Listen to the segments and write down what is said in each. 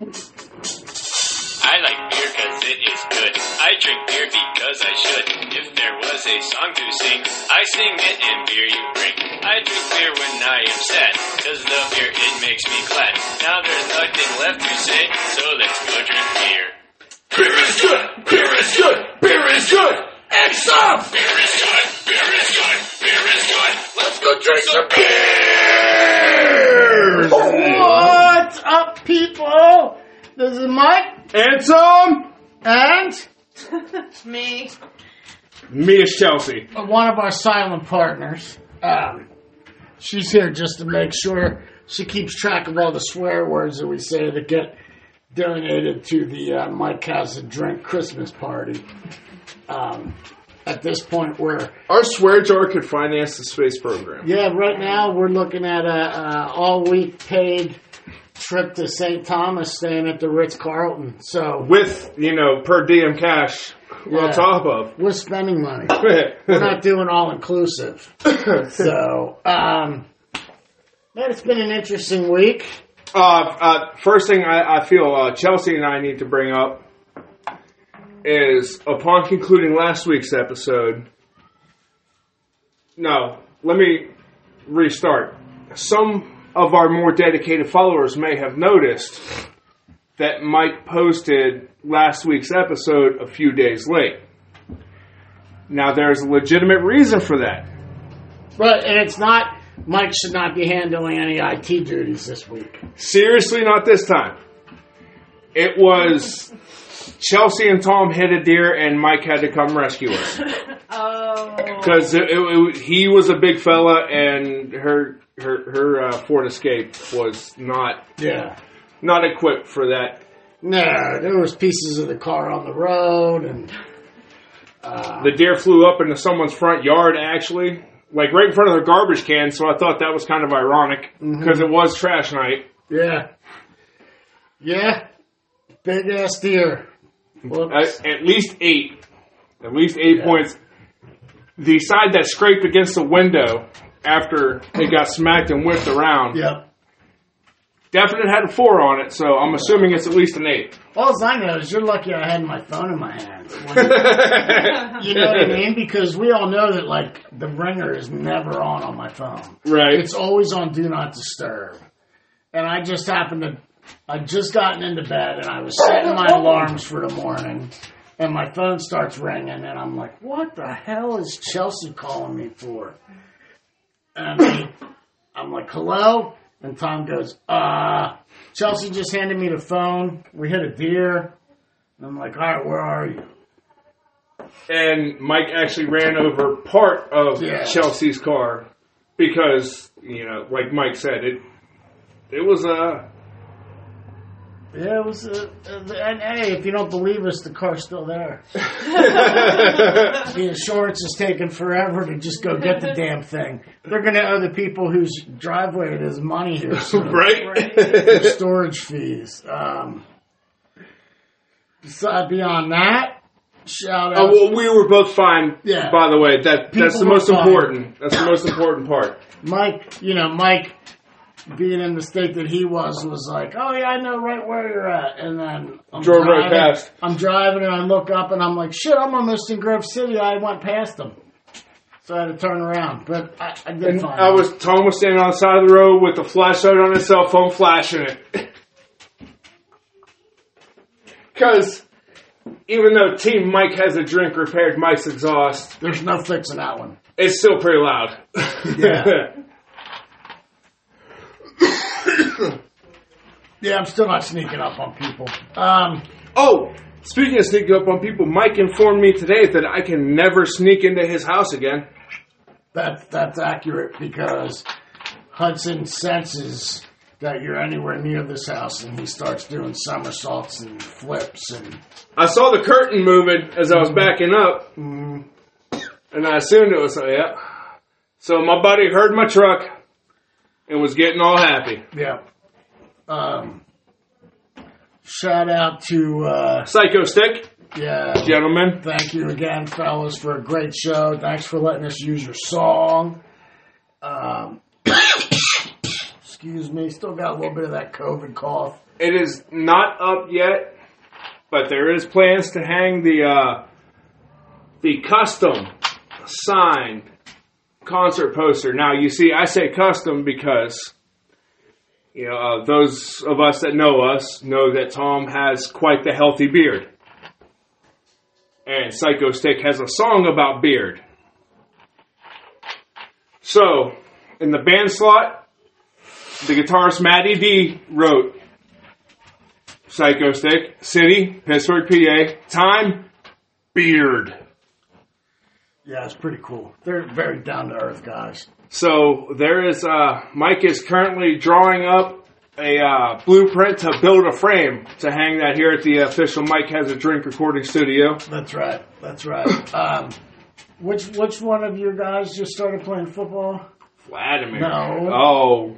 I like beer cause it is good. I drink beer because I should. If there was a song to sing, I sing it and beer you bring. I drink beer when I am sad, cause the beer it makes me glad. Now there's nothing left to say, so let's go drink beer. Beer is good. Beer is good. Beer is good. And some. Beer is good, beer is good, beer is good. Let's go drink some beer. What's up, people? This is Mike And some. and Me. Me is Chelsea. one of our silent partners. Um, she's here just to make sure she keeps track of all the swear words that we say that get donated to the uh, Mike Has a Drink Christmas party. Um, at this point, we're Our swear jar could finance the space program. yeah. Right now, we're looking at a, a all week paid trip to St. Thomas, staying at the Ritz Carlton. So With, you know, per diem cash Yeah. on top of. we're spending money. we're not doing all inclusive. so, um, man, it's been an interesting week. Uh, uh, first thing I, I feel uh, Chelsea and I need to bring up is upon concluding last week's episode. No, let me restart. Some of our more dedicated followers may have noticed that Mike posted last week's episode a few days late. Now, there's a legitimate reason for that. But and it's not. Mike should not be handling any IT duties this week. Seriously, not this time. It was Chelsea and Tom hit a deer, and Mike had to come rescue us Oh. because it, it, it- he was a big fella, and her her her uh, Ford Escape was not Yeah. not equipped for that. No, there was pieces of the car on the road, and The deer flew up into someone's front yard, actually, like right in front of their garbage can. So I thought that was kind of ironic because it was trash night. yeah, yeah, big ass deer. At, at least eight, at least eight points. The side that scraped against the window after it got smacked and whipped around, Yep. definite had a four on it, so I'm assuming it's at least an eight. All I know is you're lucky I had my phone in my hand. You know what I mean? Because we all know that like the ringer is never on on my phone. right. It's always on do not disturb. And I just happened to I'd just gotten into bed and I was setting my alarms for the morning and my phone starts ringing and I'm like, what the hell is Chelsea calling me for? And I'm like, hello? And Tom goes, uh, Chelsea just handed me the phone. We hit a deer. And I'm like, all right, where are you? and Mike actually ran over part of Yeah. Chelsea's car because you know, like Mike said, it it was a Yeah, it was, uh, uh, and hey, if you don't believe us, the car's still there. the insurance is taking forever to just go get the damn thing. They're going to owe the people whose driveway it is money here soon. right. storage fees. Um, so beyond that, shout Oh, out. well, we were both fine. Yeah. By the way, that that's the most fine. important. That's the most important part. Mike, you know, Mike being in the state that he was was like, oh yeah, I know right where you're at. And then I'm Drove right past. I'm driving and I look up and I'm like, shit, I'm almost in Grove City. I went past them. So I had to turn around, but I, I did And fine. I was Tom was standing on the side of the road with the flashlight on his cell phone, flashing it. Because even though Team Mike has a drink repaired Mike's exhaust, There's no fixing that one. it's still pretty loud. Yeah. Yeah, I'm still not sneaking up on people. Um, oh, speaking of sneaking up on people, Mike informed me today that I can never sneak into his house again. that that's accurate because Hudson senses that you're anywhere near this house, and he starts doing somersaults and flips and I saw the curtain moving as I was backing up, and I assumed it was so. Yeah. So my buddy heard my truck and was getting all happy. yeah. Um, shout out to uh, Psycho Stick, yeah. gentlemen. Thank you again, fellas, for a great show. Thanks for letting us use your song. Um, Excuse me, still got a little bit of that COVID cough. It is not up yet, but there is plans to hang the uh, the custom signed concert poster. Now, you see, I say custom because you know uh, those of us that know us know that Tom has quite the healthy beard, and Psycho Stick has a song about beard. So, in the band slot, the guitarist Matty D wrote Psycho Stick, City, Pittsburgh, PA, Time, Beard. Yeah, it's pretty cool. They're very down to earth guys. So there is, uh, Mike is currently drawing up a uh, blueprint to build a frame to hang that here at the official Mike Has a Drink recording studio. That's right. That's right. Um, which which one of your guys just started playing football? Vladimir. No. Oh.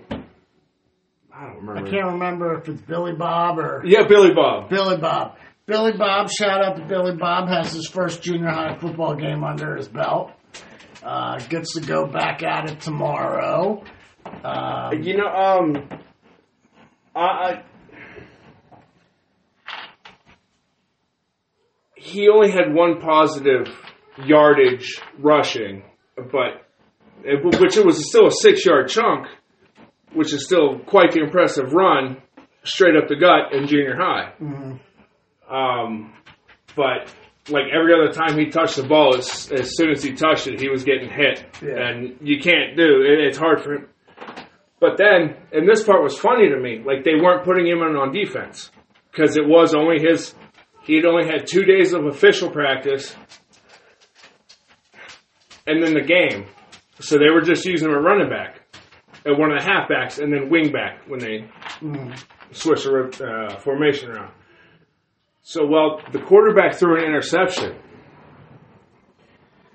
I don't remember. I can't remember if it's Billy Bob or Yeah, Billy Bob. Billy Bob. Billy Bob, shout out to Billy Bob, has his first junior high football game under his belt. Uh, gets to go back at it tomorrow. Um, You know, um, I, I he only had one positive yardage rushing, but which it was still a six yard chunk, which is still quite the impressive run straight up the gut in junior high. Um, but like every other time he touched the ball, as, as soon as he touched it, he was getting hit, Yeah. and you can't do it. It's hard for him. But then, and this part was funny to me, like they weren't putting him in on defense because it was only his. He had only had two days of official practice, and then the game. So they were just using him at running back, at one of the halfbacks, and then wing back when they switched the uh, formation around. So, well, the quarterback threw an interception.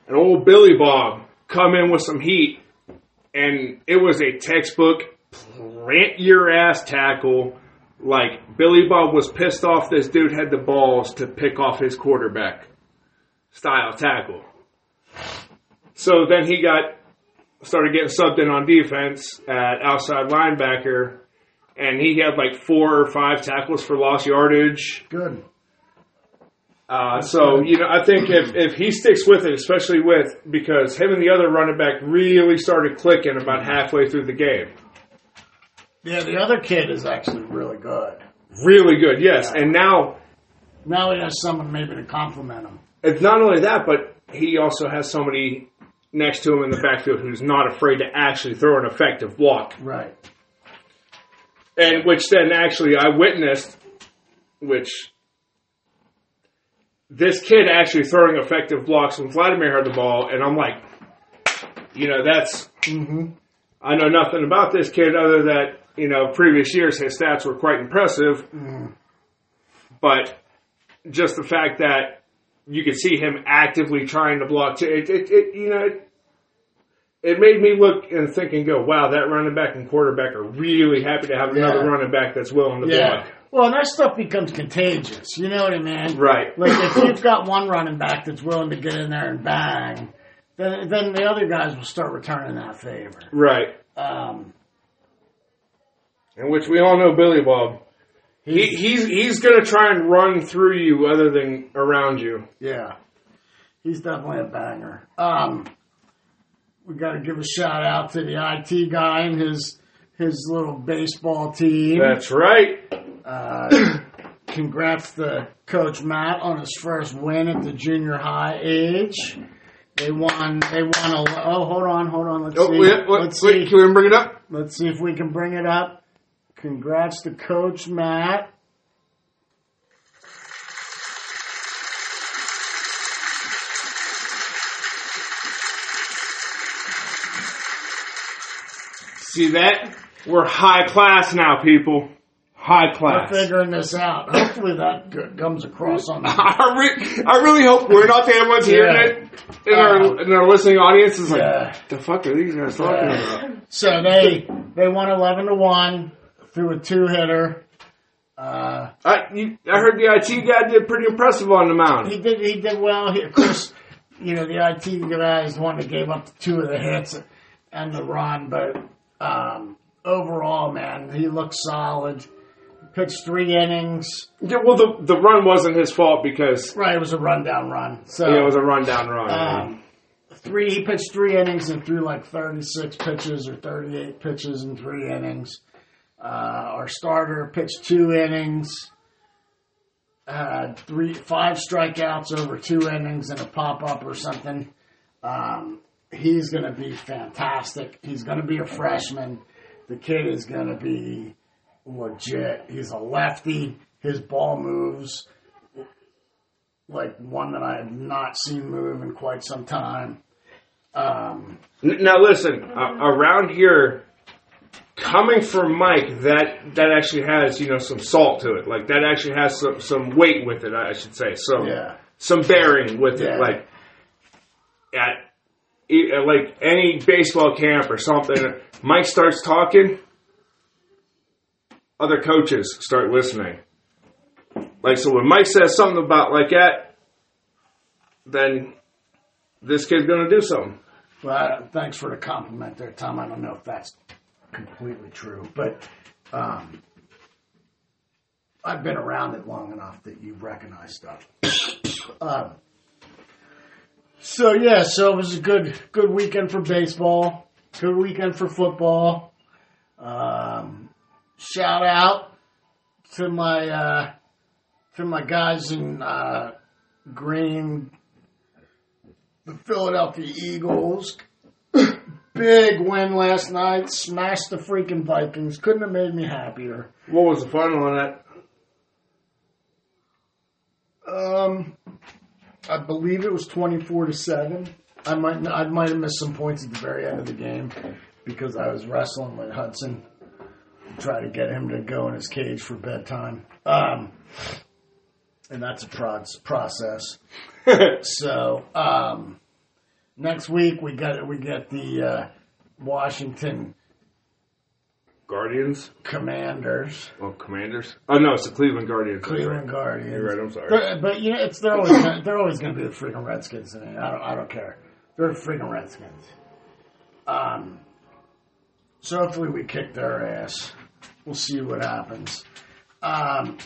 And old Billy Bob come in with some heat, and it was a textbook plant your ass tackle. Like Billy Bob was pissed off this dude had the balls to pick off his quarterback style tackle. So then he got started getting subbed in on defense at outside linebacker, and he had like four or five tackles for lost yardage. good. Uh, so you know, I think if, if he sticks with it, especially with because him and the other running back really started clicking about halfway through the game. Yeah, the other kid is actually really good. Really good, yes. And now Now he has someone maybe to compliment him. it's not only that, but he also has somebody next to him in the backfield who's not afraid to actually throw an effective block. Right. And which then actually I witnessed, which this kid actually throwing effective blocks when Vladimir had the ball, and I'm like, you know, that's. Mm-hmm. I know nothing about this kid other that you know previous years his stats were quite impressive, mm-hmm. but just the fact that you could see him actively trying to block, it, it, it you know. It, it made me look and think and go, wow, that running back and quarterback are really happy to have another running back that's willing to Yeah. block. Well, and that stuff becomes contagious. You know what I mean? Right. Like if you've got one running back that's willing to get in there and bang, then then the other guys will start returning that favor. Right. Um, In which we all know Billy Bob. He, he's he's gonna try and run through you other than around you. yeah, he's definitely a banger. Um, we got to give a shout out to the IT guy and his his little baseball team. That's right. Uh, congrats to Coach Matt on his first win at the junior high age. They won. They won a. Oh, hold on, hold on. Let's Oh, see. wait, wait, Let's wait, see. can we bring it up? Let's see if we can bring it up. Congrats to Coach Matt. See that? We're high class now, people. High class. We're figuring this out. Hopefully that g- comes across on the. I, re- I really hope we're not the only ones hearing Yeah. it. In our, in our listening audience is like, Yeah. the fuck are these guys talking about? So they they won eleven to one through a two hitter. Uh, I, you, I heard the IT guy did pretty impressive on the mound. he did he did well. He, of course, you know the IT guy is the one that gave up two of the hits and the run, but um, overall, man, he looked solid. Pitched three innings. Yeah, well, the the run wasn't his fault because Right, it was a rundown run. So yeah, it was a rundown run. um, three. He pitched three innings and threw like thirty six pitches or thirty eight pitches in three innings. Uh, our starter pitched two innings, had three five strikeouts over two innings and a pop up or something. Um, he's going to be fantastic. He's going to be a freshman. The kid is going to be legit. He's a lefty. His ball moves like one that I have not seen move in quite some time. Um, Now listen, uh, around here, coming from Mike, that that actually has you know some salt to it. Like that actually has some some weight with it. I should say some yeah, some bearing with Yeah. it. Like at, like any baseball camp or something, Mike starts talking, other coaches start listening. Like so, when Mike says something about like that, then this kid's gonna do something. Well, thanks for the compliment there, Tom. I don't know if that's completely true, but um, I've been around it long enough that you recognize stuff. um, so yeah, so it was a good good weekend for baseball, good weekend for football. Um, shout out to my uh, to my guys in uh, green the Philadelphia Eagles. Big win last night. Smashed the freaking Vikings. Couldn't have made me happier. What was the final on that? Um, I believe it was twenty-four to seven. I might I might have missed some points at the very end of the game because I was wrestling with Hudson, to try to get him to go in his cage for bedtime. Um, and that's a prod- process. So um, next week we got we get the uh, Washington Guardians? Commanders, Oh, Commanders? Oh no, it's the Cleveland Guardians. Cleveland right. Guardians. You're right. I'm sorry. But, but you know, it's they're always gonna, they're always going to be the freaking Redskins. Me. I don't I don't care. They're the freaking Redskins. Um. So hopefully we kick their ass. We'll see what happens. Um.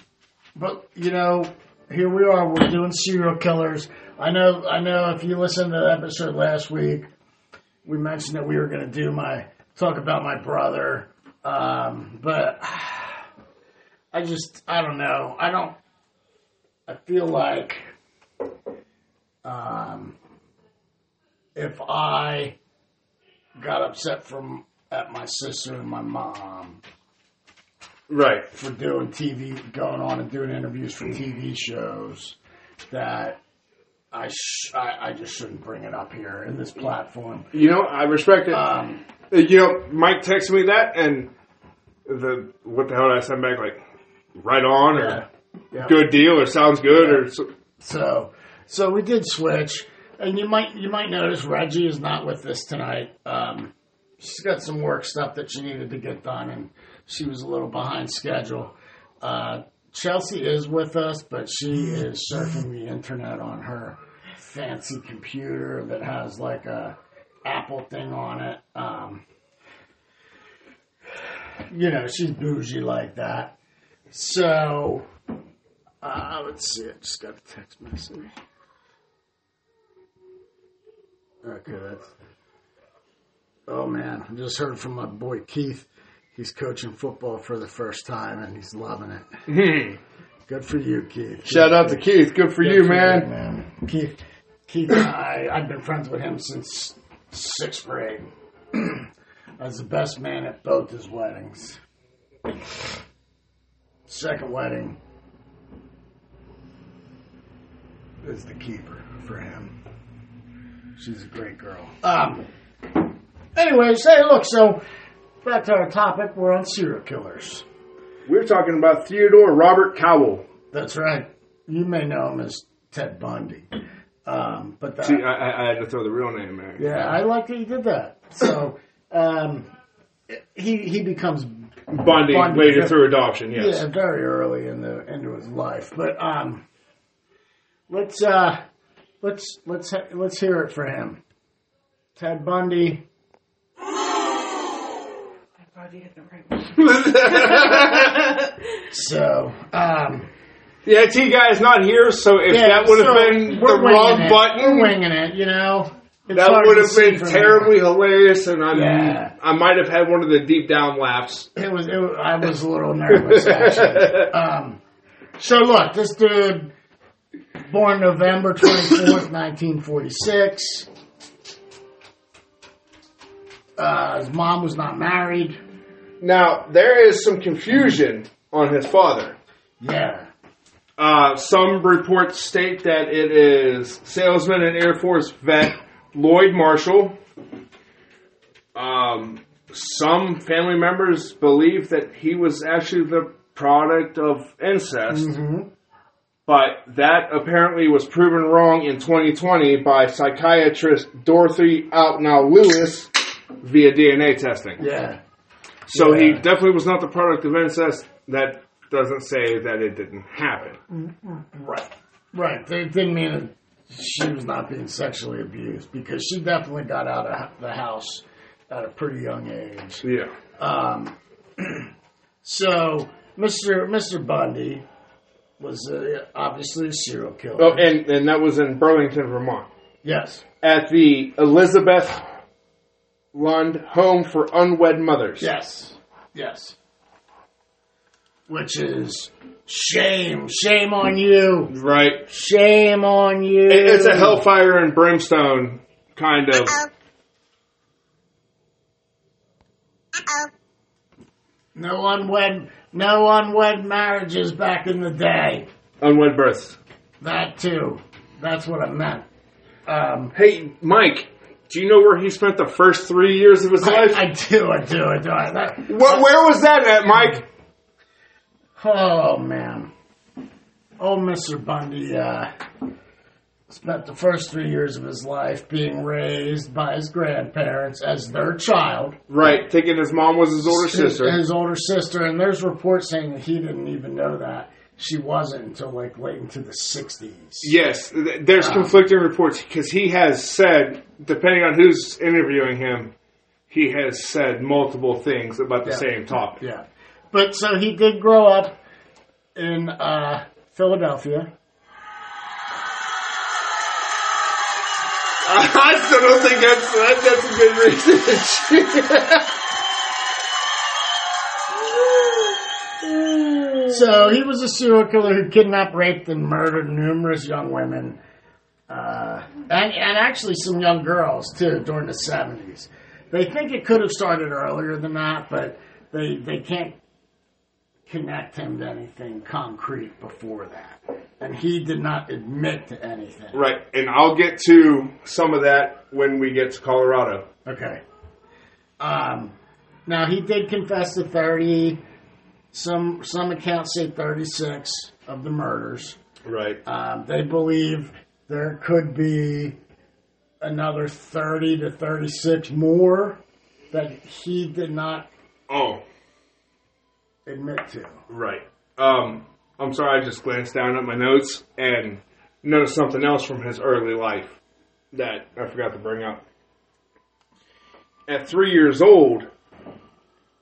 But you know, here we are. We're doing serial killers. I know. I know. If you listened to the episode last week, we mentioned that we were going to do my talk about my brother. Um. But I just I don't know. I don't. I feel like um, if I got upset from at my sister and my mom Right. for doing TV, going on and doing interviews for TV shows, that I sh- I, I just shouldn't bring it up here in this platform. You know, I respect it. Um, Uh, you know, Mike texted me that, and the what the hell did I send back? Like, right on, or yeah, yeah. good deal, or sounds good, or so, So, so we did switch, and you might you might notice Reggie is not with us tonight. Um, she's got some work stuff that she needed to get done, and she was a little behind schedule. Uh, Chelsea is with us, but she is surfing the internet on her fancy computer that has like a Apple thing on it. Um, you know, she's bougie like that. So, uh, let's see. I just got a text message. Okay, that's. Oh man, I just heard from my boy Keith. He's coaching football for the first time and he's loving it. Good for you, Keith. shout out to Keith. Good for Good you, for man. man. Keith, Keith, and I, I've been friends with him since sixth grade. I was the best man at both his weddings. Second wedding is the keeper for him. She's a great girl. Um. Anyways, hey, look. So back to our topic. We're on serial killers. We're talking about Theodore Robert Cowell. That's right. You may know him as Ted Bundy. Um, but the, See, I, I, I had to throw the real name there. yeah, I like that you did that. So um, he he becomes Bundy, Bundy, later yeah. through adoption. Yes. yeah very early in the into his life. But um, let's uh, let's let's let's hear it for him. Ted Bundy. If you hit the right one. So, um, the IT guy is not here, so if yeah, that would have so been the wrong it. button, We're winging it, you know. It's that would have been from terribly hilarious, and I'm, Yeah. I might have had one of the deep down laughs. It was, it. I was a little nervous actually. Um, so look, this dude, born November twenty fourth, nineteen forty six. Uh, his mom was not married. Now there is some confusion on his father. Yeah. Uh, some reports state that it is salesman and Air Force vet Lloyd Marshall. Um, some family members believe that he was actually the product of incest, but that apparently was proven wrong in 2020 by psychiatrist Dorothy Otnow Lewis via DNA testing. Yeah. So he definitely was not the product of incest. That doesn't say that it didn't happen. Right. Right. It didn't mean that she was not being sexually abused because she definitely got out of the house at a pretty young age. Yeah. Um, so Mr. Mr. Bundy was uh, obviously a serial killer. Oh, and, and that was in Burlington, Vermont. yes. At the Elizabeth Lund Home for Unwed Mothers. Yes. Yes. Which is shame. Shame on you. Right. Shame on you. It- It's a hellfire and brimstone kind of. No unwed, no unwed marriages back in the day. Unwed births. That too. That's what I meant. Um, Hey, Mike, do you know where he spent the first three years of his I, life? I do, I do, I do. I, What, where was that at, Mike? oh man, oh Mr. Bundy uh, spent the first three years of his life being raised by his grandparents as their child. Right, thinking his mom was his older sister. His, his older sister, and there's reports saying that he didn't even know that she wasn't until like late into the '60s. Yes, th- there's conflicting reports because he has said, depending on who's interviewing him, he has said multiple things about the Yeah. same topic. Yeah. But so he did grow up in uh, Philadelphia. I still don't think that's that, that's a good reason. So he was a serial killer who kidnapped, raped, and murdered numerous young women, uh, and and actually some young girls too during the seventies. They think it could have started earlier than that, but they they can't connect him to anything concrete before that, and he did not admit to anything. right, and I'll get to some of that when we get to Colorado. Okay. Um, now he did confess to thirty. Some some accounts say thirty six of the murders. Right. Um, they believe there could be another thirty to thirty six more that he did not Oh, admit to. right. Um, I'm sorry, I just glanced down at my notes and noticed something else from his early life that I forgot to bring up. At three years old,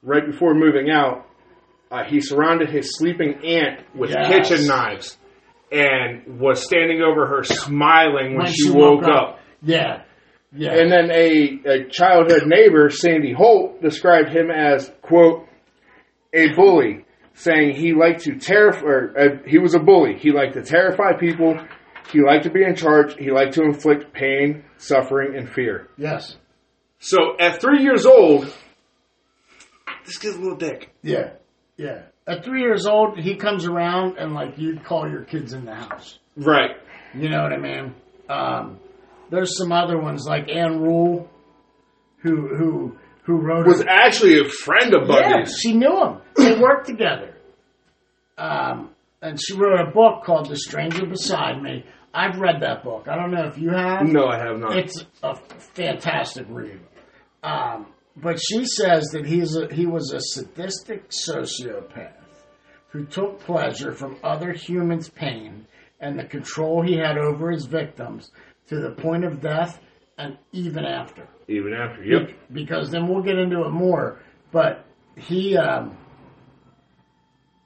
right before moving out, uh, he surrounded his sleeping aunt with Yes. kitchen knives and was standing over her smiling when, she, woke, up. Yeah. Yeah. And then a, a childhood neighbor, Sandy Holt, described him as, quote, a bully, saying he liked to terrify, or uh, he was a bully. He liked to terrify people. He liked to be in charge. He liked to inflict pain, suffering, and fear. yes. So at three years old, this kid's a little dick. Yeah. Yeah. At three years old, he comes around and like you'd call your kids in the house. Right. You know what I mean? Um, there's some other ones like Ann Rule, who who who wrote Was a- actually a friend of Yeah, she knew him. They worked together. Um, and she wrote a book called The Stranger Beside Me. I've read that book. I don't know if you have. No, I have not. It's a fantastic read. Um, but she says that he's a, he was a sadistic sociopath who took pleasure from other humans' pain and the control he had over his victims to the point of death and even after Even after. Yep. because then we'll get into it more. But he um,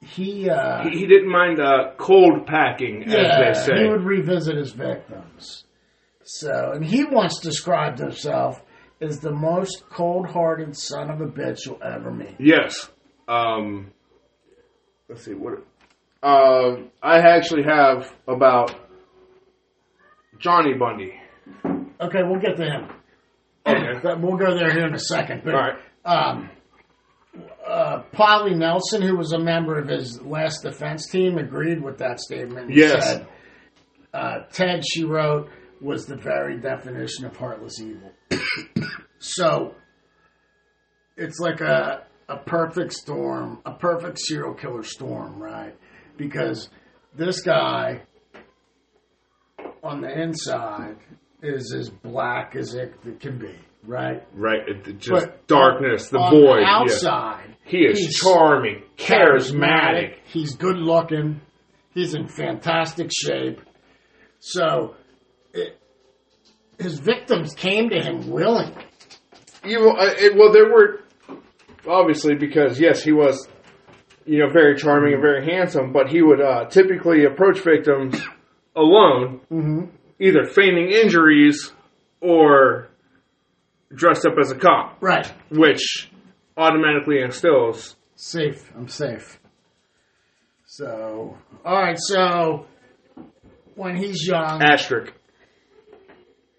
he uh, He, he didn't mind uh, cold packing, as yeah, they say. he would revisit his victims. So, and he once described himself as the most cold-hearted son of a bitch you'll ever meet. Yes. Um, let's see what. Uh, I actually have about Johnny Bundy. Okay, we'll get to him. Okay. We'll go there here in a second. But All right. um, uh, Polly Nelson, who was a member of his last defense team, agreed with that statement. Yes. Said, uh, Ted, she wrote, was the very definition of heartless evil. so it's like a a perfect storm, a perfect serial killer storm, right? Because this guy on the inside is as black as it can be, right? Right. It, just But darkness, the on void. The yeah. outside, He is he's charming, charismatic. He's good looking. He's in fantastic shape. So, it, his victims came to him willing. You, uh, it, well, there were obviously because yes, he was, you know, very charming and very handsome, but he would uh, typically approach victims alone, Mm-hmm. either feigning injuries or dressed up as a cop, Right. which automatically instills. Safe. I'm safe. So, all right. So, when he's young, Asterisk.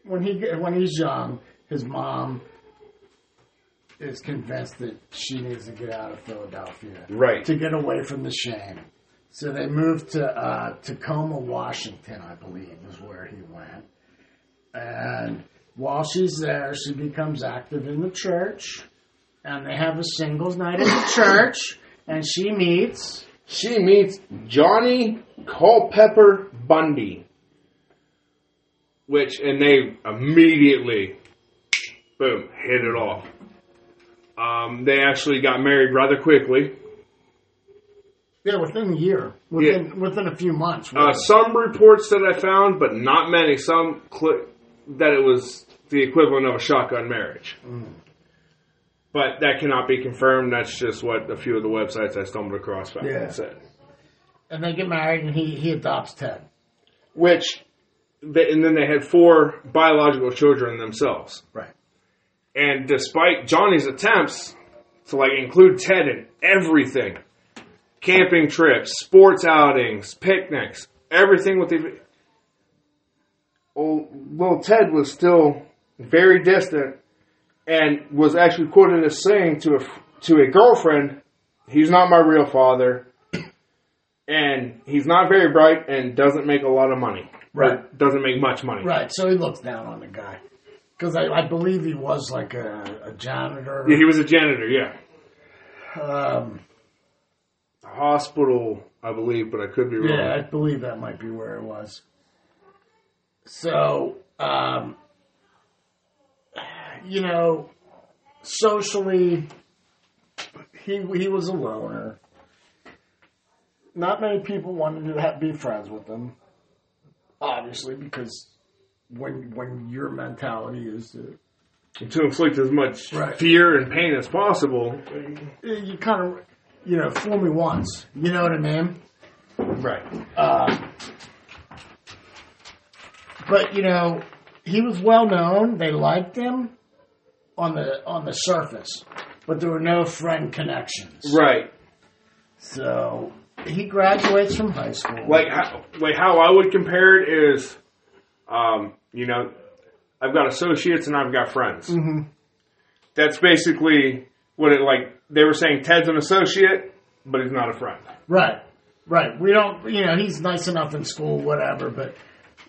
when he when he's young, his mom is convinced that she needs to get out of Philadelphia. Right. to get away from the shame. So they moved to uh, Tacoma, Washington, I believe, is where he went. And while she's there, she becomes active in the church. And they have a singles night at the church. And she meets. She meets Johnny Culpepper Bundy, which and they immediately, boom, hit it off. Um, they actually got married rather quickly. Yeah, within a year, within within a few months. Uh, some reports that I found, but not many. Some cl- that it was the equivalent of a shotgun marriage. But that cannot be confirmed. That's just what a few of the websites I stumbled across found Yeah. said. and they get married, and he he adopts Ted. Which, they, and then they had four biological children themselves. Right. And despite Johnny's attempts to like include Ted in everything, camping trips, sports outings, picnics, everything with the old little Ted was still very distant and was actually quoted as saying to a to a girlfriend, "He's not my real father." And he's not very bright and doesn't make a lot of money. Right. Doesn't make much money. Right. So he looks down on the guy because I, I believe he was like a, a janitor. Yeah, he was a janitor, yeah. Um, Hospital, I believe, but I could be wrong. Yeah, I believe that might be where it was. So, um, you know, socially, he he was a loner. Not many people wanted to have, be friends with him, obviously, because when when your mentality is to to inflict as much Right. fear and pain as possible. you kind of you know fool me once, you know what I mean? Right. Uh, but you know, he was well known. They liked him on the on the surface, but there were no friend connections. Right. So he graduates from high school. Like how, like how I would compare it is, um, you know, I've got associates and I've got friends. hmm That's basically what it like. They were saying Ted's an associate, but he's not a friend. Right, right. We don't. You know, he's nice enough in school, whatever, but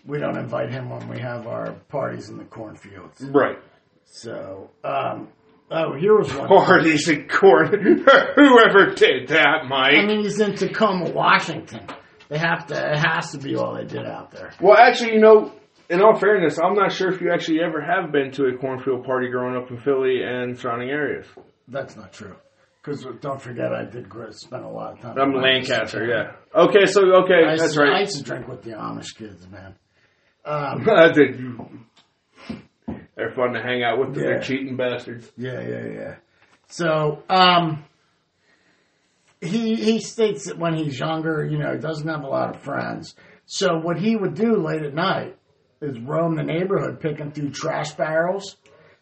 we don't invite him when we have our parties in the cornfields. Right. So, um, oh, here was one. Parties in court. Whoever did that, Mike. I mean, he's in Tacoma, Washington. They have to. It has to be all they did out there. Well, actually, you know, in all fairness, I'm not sure if you actually ever have been to a cornfield party growing up in Philly and surrounding areas. That's not true. Because don't forget, I did gr- spend a lot of time. I'm Lancaster, yeah. Okay, so okay, I that's to, I used to drink with the Amish kids, man. Um, I did. They're fun to hang out with. 'cause Yeah. They're cheating bastards. yeah, yeah, yeah. So, um, he he states that when he's younger, you know, he doesn't have a lot of friends. So what he would do late at night is roam the neighborhood, picking through trash barrels,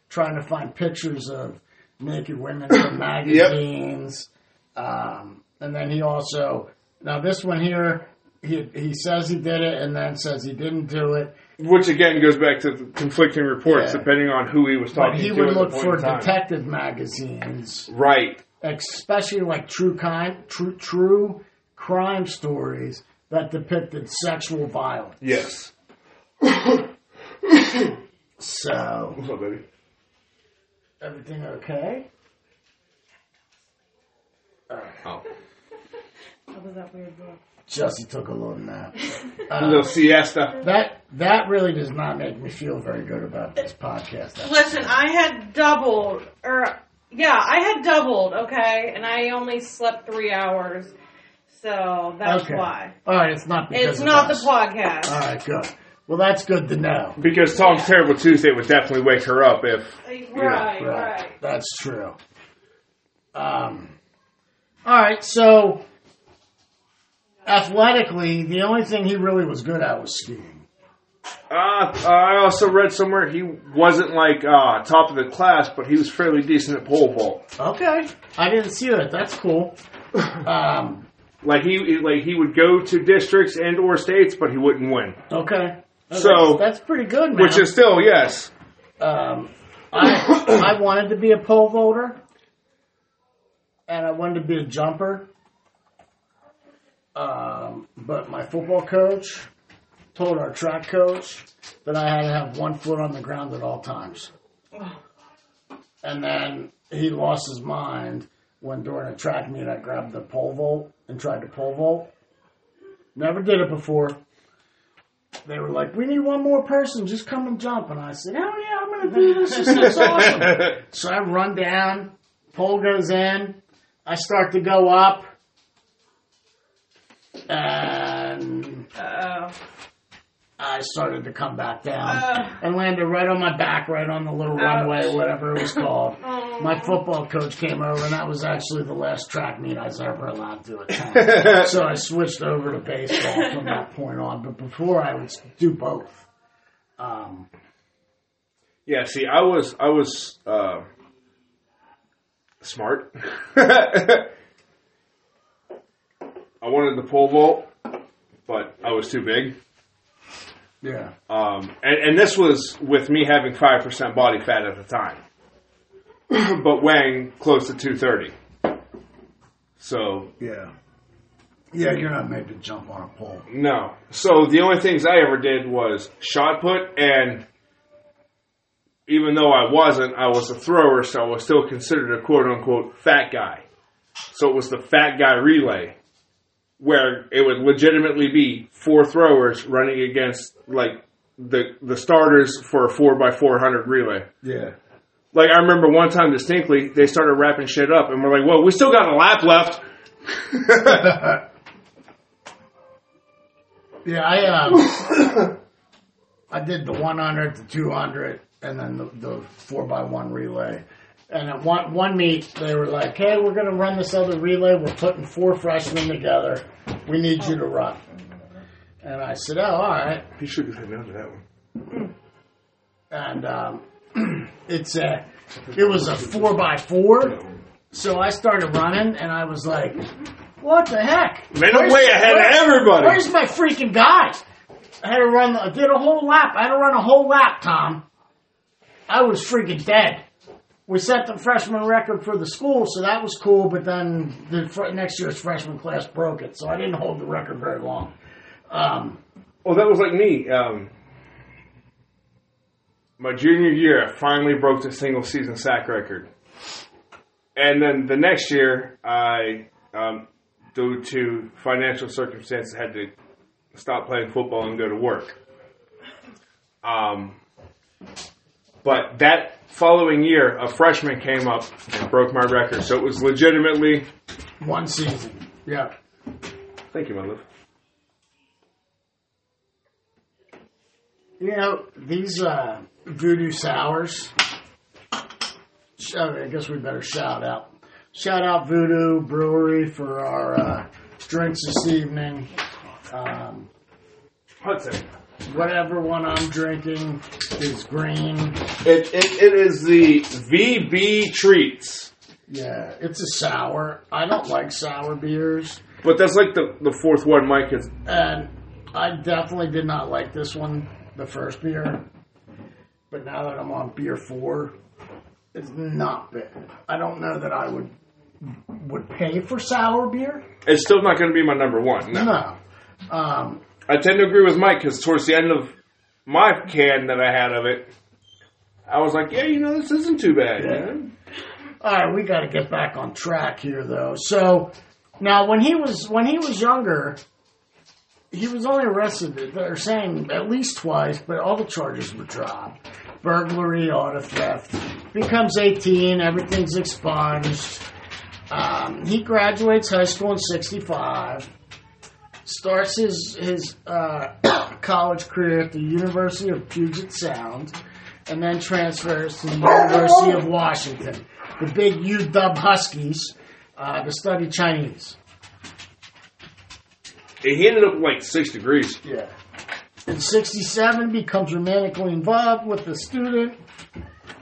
trying to find pictures of naked women from magazines. Um, and then he also now this one here, he he says he did it, and then says he didn't do it. Which again goes back to the conflicting reports, Yeah. depending on who he was talking But he to. would at the look for detective magazines Right. especially like true crime, true true crime stories that depicted sexual violence. Yes. So What's up, baby? everything okay? Oh. What was that weird look? Jesse took a little nap. A Uh, little siesta. that that really does not make me feel very good about this podcast. Listen, I had doubled, or yeah, I had doubled. Okay, and I only slept three hours, so that's Okay. why. All right, it's not because It's of not the podcast. All right, good. Well, that's good to know. Because Tom's Terrible Tuesday would definitely wake her up if. right, right. That's true. Um, all right, so athletically, the only thing he really was good at was skiing. Uh, I also read somewhere he wasn't like uh, top of the class, but he was fairly decent at pole vault. Okay, I didn't see that. That's cool. Um, Like he like he would go to districts and or states, but he wouldn't win. okay, So- that's, that's pretty good, man. Which is still yes. um, I I wanted to be a pole vaulter, and I wanted to be a jumper. Um, but my football coach told our track coach that I had to have one foot on the ground at all times. And then he lost his mind when during a track meet I grabbed the pole vault and tried to pole vault. Never did it before. They were like, "We need one more person. Just come and jump." And I said, "Oh yeah, I'm gonna do this. This is awesome." so I run down. Pole goes in. I start to go up, Uh, I started to come back down Uh. and landed right on my back, right on the little runway, whatever it was called. My football coach came over, and that was actually the last track meet I was ever allowed to attend. so I switched over to baseball from that point on. But before, I would do both. Um, Yeah, see, I was I was uh, smart. I wanted the pole vault, but I was too big. Yeah. Um, and, and this was with me having five percent body fat at the time, but weighing close to two thirty. So Yeah. Yeah, you're not made to jump on a pole. no. So the only things I ever did was shot put, and even though I wasn't, I was a thrower, so I was still considered a quote unquote fat guy. So it was the fat guy relay, where it would legitimately be four throwers running against like the the starters for a four by four hundred relay. Yeah. Like I remember one time distinctly, they started wrapping shit up, and we're like, "Well, we still got a lap left." Yeah, I um, I did the 100, the 200, and then the, the four by one relay. And at one one meet, they were like, "Hey, we're going to run this other relay. We're putting four freshmen together. We need you to run." And I said, "Oh, all right." He should have said no to that one. And um, it's a, it was a four by four. So I started running, and I was like, "What the heck?" Man, I'm way ahead of everybody. Where's my freaking guy? I had to run. I did a whole lap. I had to run a whole lap, Tom. I was freaking dead. We set the freshman record for the school, so that was cool. But then the fr- next year's freshman class broke it, so I didn't hold the record very long. Um, Well, that was like me. Um, my junior year, I finally broke the single season sack record. And then the next year, I, um, due to financial circumstances, had to stop playing football and go to work. Um, but that following year, a freshman came up and broke my record. So it was legitimately. one season. Yeah. Thank you, my love. You know, these uh, voodoo sours, sh- I guess we better shout out. shout out Voodoo Brewery for our uh, drinks this evening. Um, Hudson. Whatever one I'm drinking is green. It, it, it is the VB Treats. Yeah, it's a sour. I don't like sour beers, But that's like the, the fourth one Mike has. and I definitely did not like this one, the first beer. But now that I'm on beer four, it's not bad. I don't know that I would would pay for sour beer. It's still not going to be my number one. No. No. Um, I tend to agree with Mike because towards the end of my can that I had of it, I was like, yeah, you know, this isn't too bad. know? All right, we got to get back on track here, though. So now, when he was when he was younger, he was only arrested. They're saying at least twice, but all the charges were dropped: burglary, auto theft. Becomes eighteen, everything's expunged. Um, he graduates high school in '65. Starts his his uh, college career at the University of Puget Sound, and then transfers to the University of Washington the big UW Huskies uh, to study Chinese. He ended up like six degrees. Yeah. In 67, becomes romantically involved with a student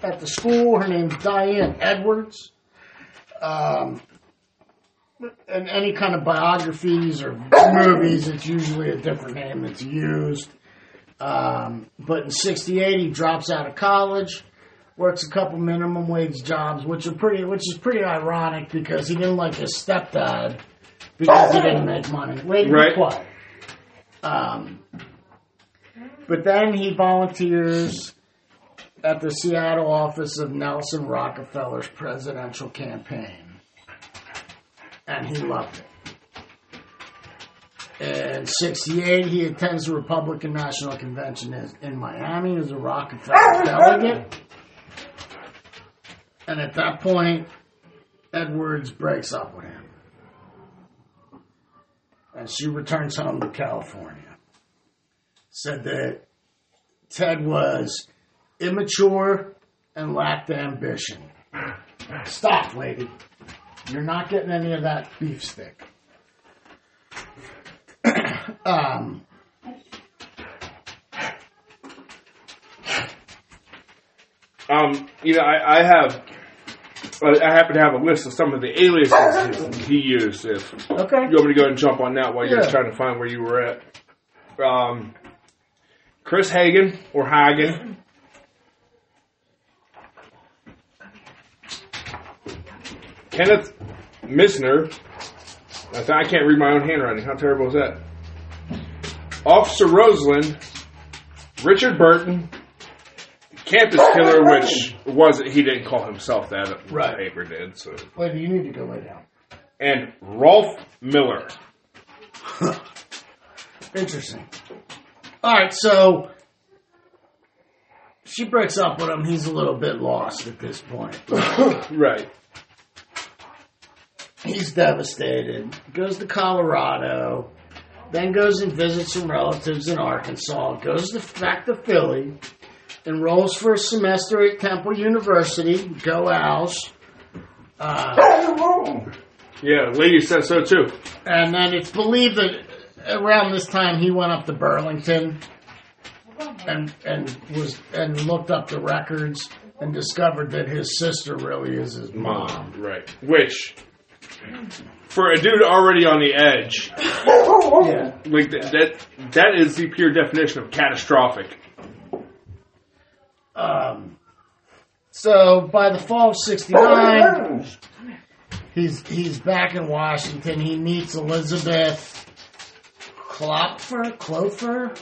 at the school. Her name's Diane Edwards. Um, and any kind of biographies or movies, it's usually a different name that's used. Um, but in 68, he drops out of college, works a couple minimum wage jobs, which are pretty, which is pretty ironic because he didn't like his stepdad because he didn't make money. Be Right. quiet. Um, but then he volunteers at the Seattle office of Nelson Rockefeller's presidential campaign. And he mm-hmm. loved it. In 68, he attends the Republican National Convention in- in Miami as a Rockefeller delegate. And at that point, Edwards breaks up with him. And she returns home to California. Said that Ted was immature and lacked ambition. Stop, lady. You're not getting any of that beef stick. um, Um, you know, I, I have. I I happen to have a list of some of the aliases he used. If okay. you want me to go ahead and jump on that while you're trying to find where you were at. Um, Chris Hagen or Hagen. Kenneth Misner. I, I can't read my own handwriting. How terrible is that? Officer Roseland. Richard Burton. Campus Killer, which wasn't, he didn't call himself that. The paper did. So. Lady, you need to go lay down. And Rolf Miller. Interesting. All right, so she breaks up with him. He's a little bit lost at this point. Right. He's devastated. Goes to Colorado, then goes and visits some relatives in Arkansas. Goes to, back to Philly, enrolls for a semester at Temple University. Go Owls. Uh, Yeah, lady said so too. and then it's believed that around this time he went up to Burlington and and was and looked up the records and discovered that his sister really is his mom. Right. Which, for a dude already on the edge, Yeah. like that, that, that is the pure definition of catastrophic. Um, so by the fall of '69, he's he's back in Washington. He meets Elizabeth Kloepfer. Clofer.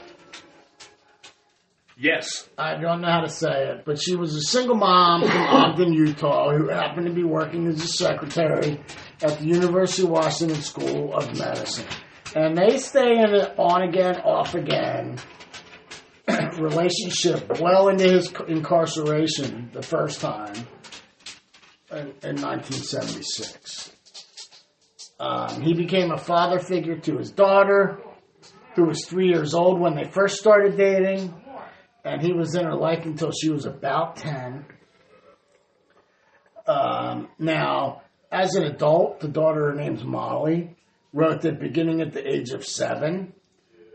Yes. I don't know how to say it, but she was a single mom from Ogden, Utah, who happened to be working as a secretary at the University of Washington School of Medicine. And they stay in an on again, off again relationship well into his incarceration the first time in, in 1976. Um, he became a father figure to his daughter, who was three years old when they first started dating and he was in her life until she was about 10. Um, now, as an adult, the daughter, her name's Molly, wrote that beginning at the age of seven,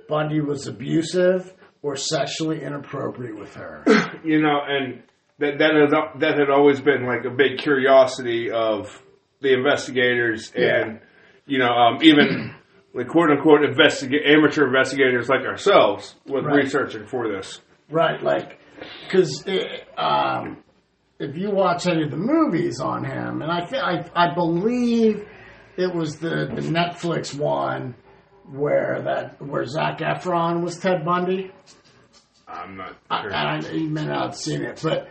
Bundy was abusive or sexually inappropriate with her. you know, and that that had that had always been like a big curiosity of the investigators and you know um, even like quote unquote investiga- amateur investigators like ourselves with Right. researching for this. Right, like, because um, if you watch any of the movies on him, and I, I, I believe it was the, the Netflix one where that where Zac Efron was Ted Bundy. I'm not I, sure. and I, you may not have seen it, but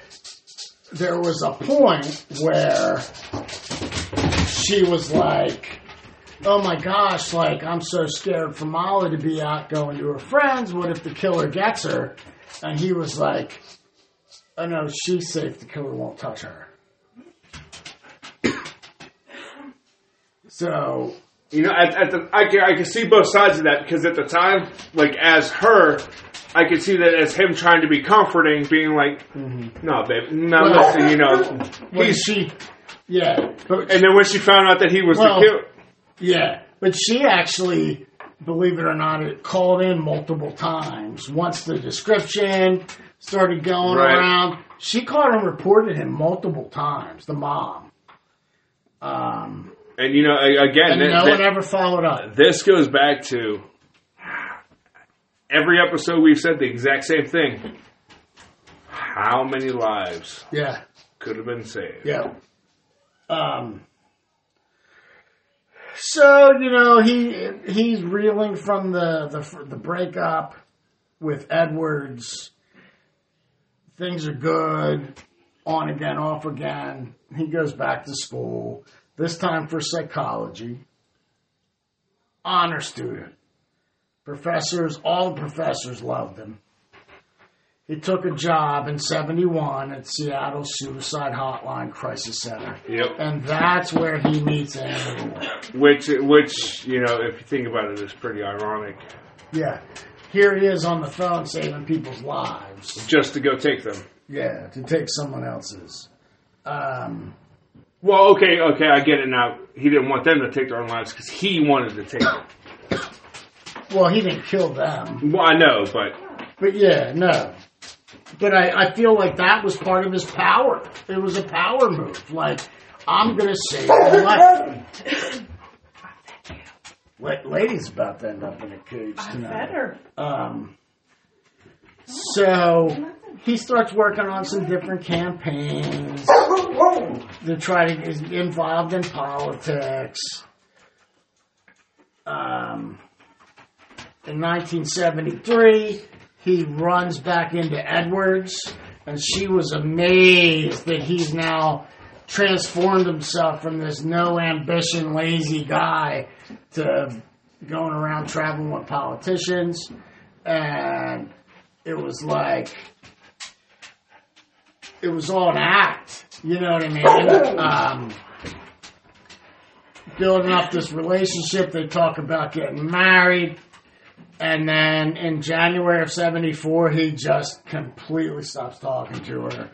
there was a point where she was like, "Oh my gosh, like I'm so scared for Molly to be out going to her friends. What if the killer gets her?" And he was like, "Oh no, she's safe. The killer won't touch her." So You know, at, at the I can I can see both sides of that because at the time, like as her, I could see that as him trying to be comforting, being like, mm-hmm. "No, babe, no, Well- listen, you know." when He's, she, yeah, and then when she found out that he was Well- the killer, Yeah, but she actually, believe it or not, it called in multiple times. Once the description started going Right. around, she caught and reported him multiple times. The mom, um, and you know, again, and no one ever followed up. this goes back to every episode we've said the exact same thing. How many lives Yeah, could have been saved? yeah. Um. So you know he he's reeling from the the the breakup with Edwards. Things are good, on again, off again. He goes back to school. This time for psychology. Honor student. Professors, all the professors loved him. He took a job in 71 at Seattle Suicide Hotline Crisis Center. Yep. And that's where he meets Ann Rule. Which, which you know, if you think about it, is pretty ironic. Yeah. Here he is on the phone saving people's lives. Just to go take them. Yeah, to take someone else's. Um, Well, okay, okay, I get it now. He didn't want them to take their own lives because he wanted to take them. well, he didn't kill them. Well, I know, but But yeah, no. But I, I feel like that was part of his power. It was a power move. Like, I'm going to save their life. La- Lady's about to end up in a cage tonight. Better. Um, so he starts working on some different campaigns to try to get involved in politics. Um, in 1973, he runs back into Edwards, and she was amazed that he's now transformed himself from this no ambition, lazy guy to going around traveling with politicians. And it was like, it was all an act. You know what I mean? Um, building up this relationship, they talk about getting married. And then in January of 74, he just completely stops talking to her.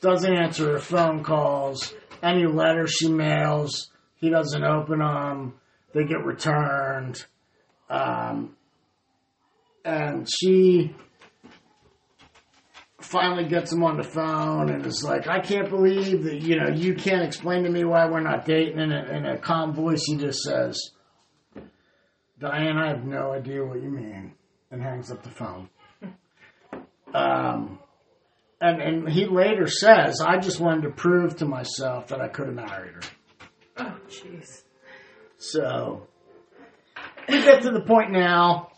Doesn't answer her phone calls. Any letters she mails, he doesn't open them. They get returned. Um, and she finally gets him on the phone and is like, I can't believe that, you know, you can't explain to me why we're not dating. In a, in a calm voice, he just says, Diane, I have no idea what you mean, and hangs up the phone. Um, and and he later says, I just wanted to prove to myself that I could have married her. Oh, jeez. So we get to the point now.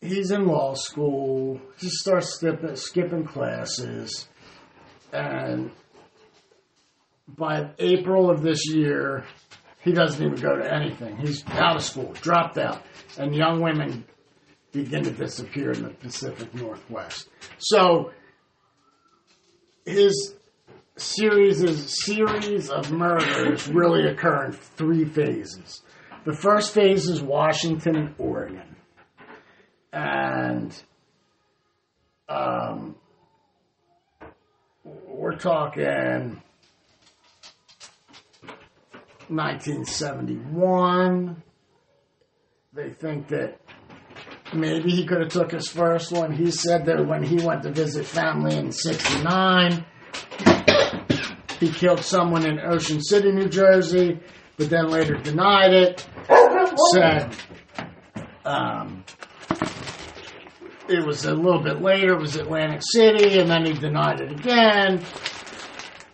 He's in law school. He starts skipping, skipping classes, and by April of this year, he doesn't even go to anything. He's out of school, dropped out, and young women begin to disappear in the Pacific Northwest. So his series is series of murders really occur in three phases. The first phase is Washington and Oregon, and um, we're talking 1971. They think that maybe he could have took his first one. He said that when he went to visit family in 69, he killed someone in Ocean City, New Jersey, but then later denied it. Said um, it was a little bit later, it was Atlantic City, and then he denied it again.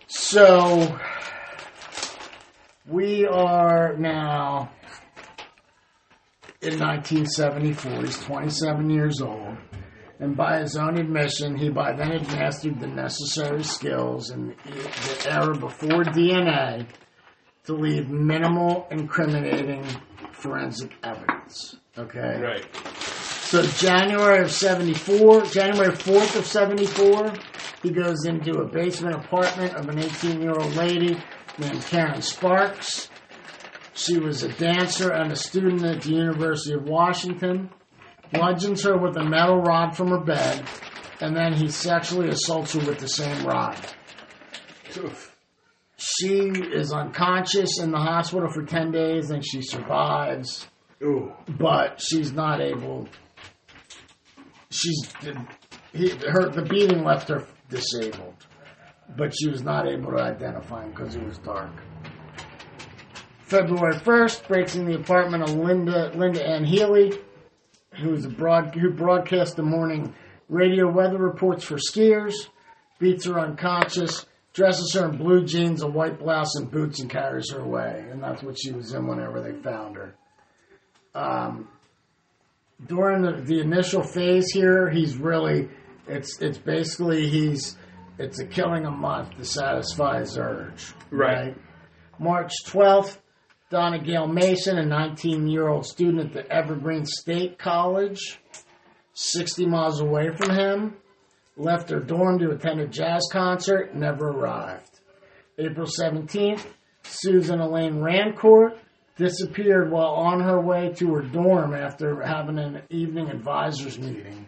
So we are now in 1974. He's 27 years old. And by his own admission, he by then had mastered the necessary skills in the era before DNA to leave minimal incriminating forensic evidence. Okay? Right. So January of '74, January 4th of '74, he goes into a basement apartment of an 18-year-old lady named Karen Sparks. She was a dancer and a student at the University of Washington. Bludgeons her with a metal rod from her bed, and then he sexually assaults her with the same rod. She is unconscious in the hospital for 10 days and she survives Ooh. but she's not able. She's he, her the beating left her disabled, but she was not able to identify him because it was dark. February first, breaks in the apartment of Linda Linda Ann Healy, who is a broad who broadcast the morning radio weather reports for skiers, beats her unconscious, dresses her in blue jeans, a white blouse, and boots, and carries her away. And that's what she was in whenever they found her um, during the, the initial phase here, he's really it's it's basically he's it's a killing a month to satisfy his urge. Right. March twelfth, Donna Gail Manson, a 19 year old student at the Evergreen State College, 60 miles away from him, left her dorm to attend a jazz concert, never arrived. April 17th, Susan Elaine Rancourt disappeared while on her way to her dorm after having an evening advisors meeting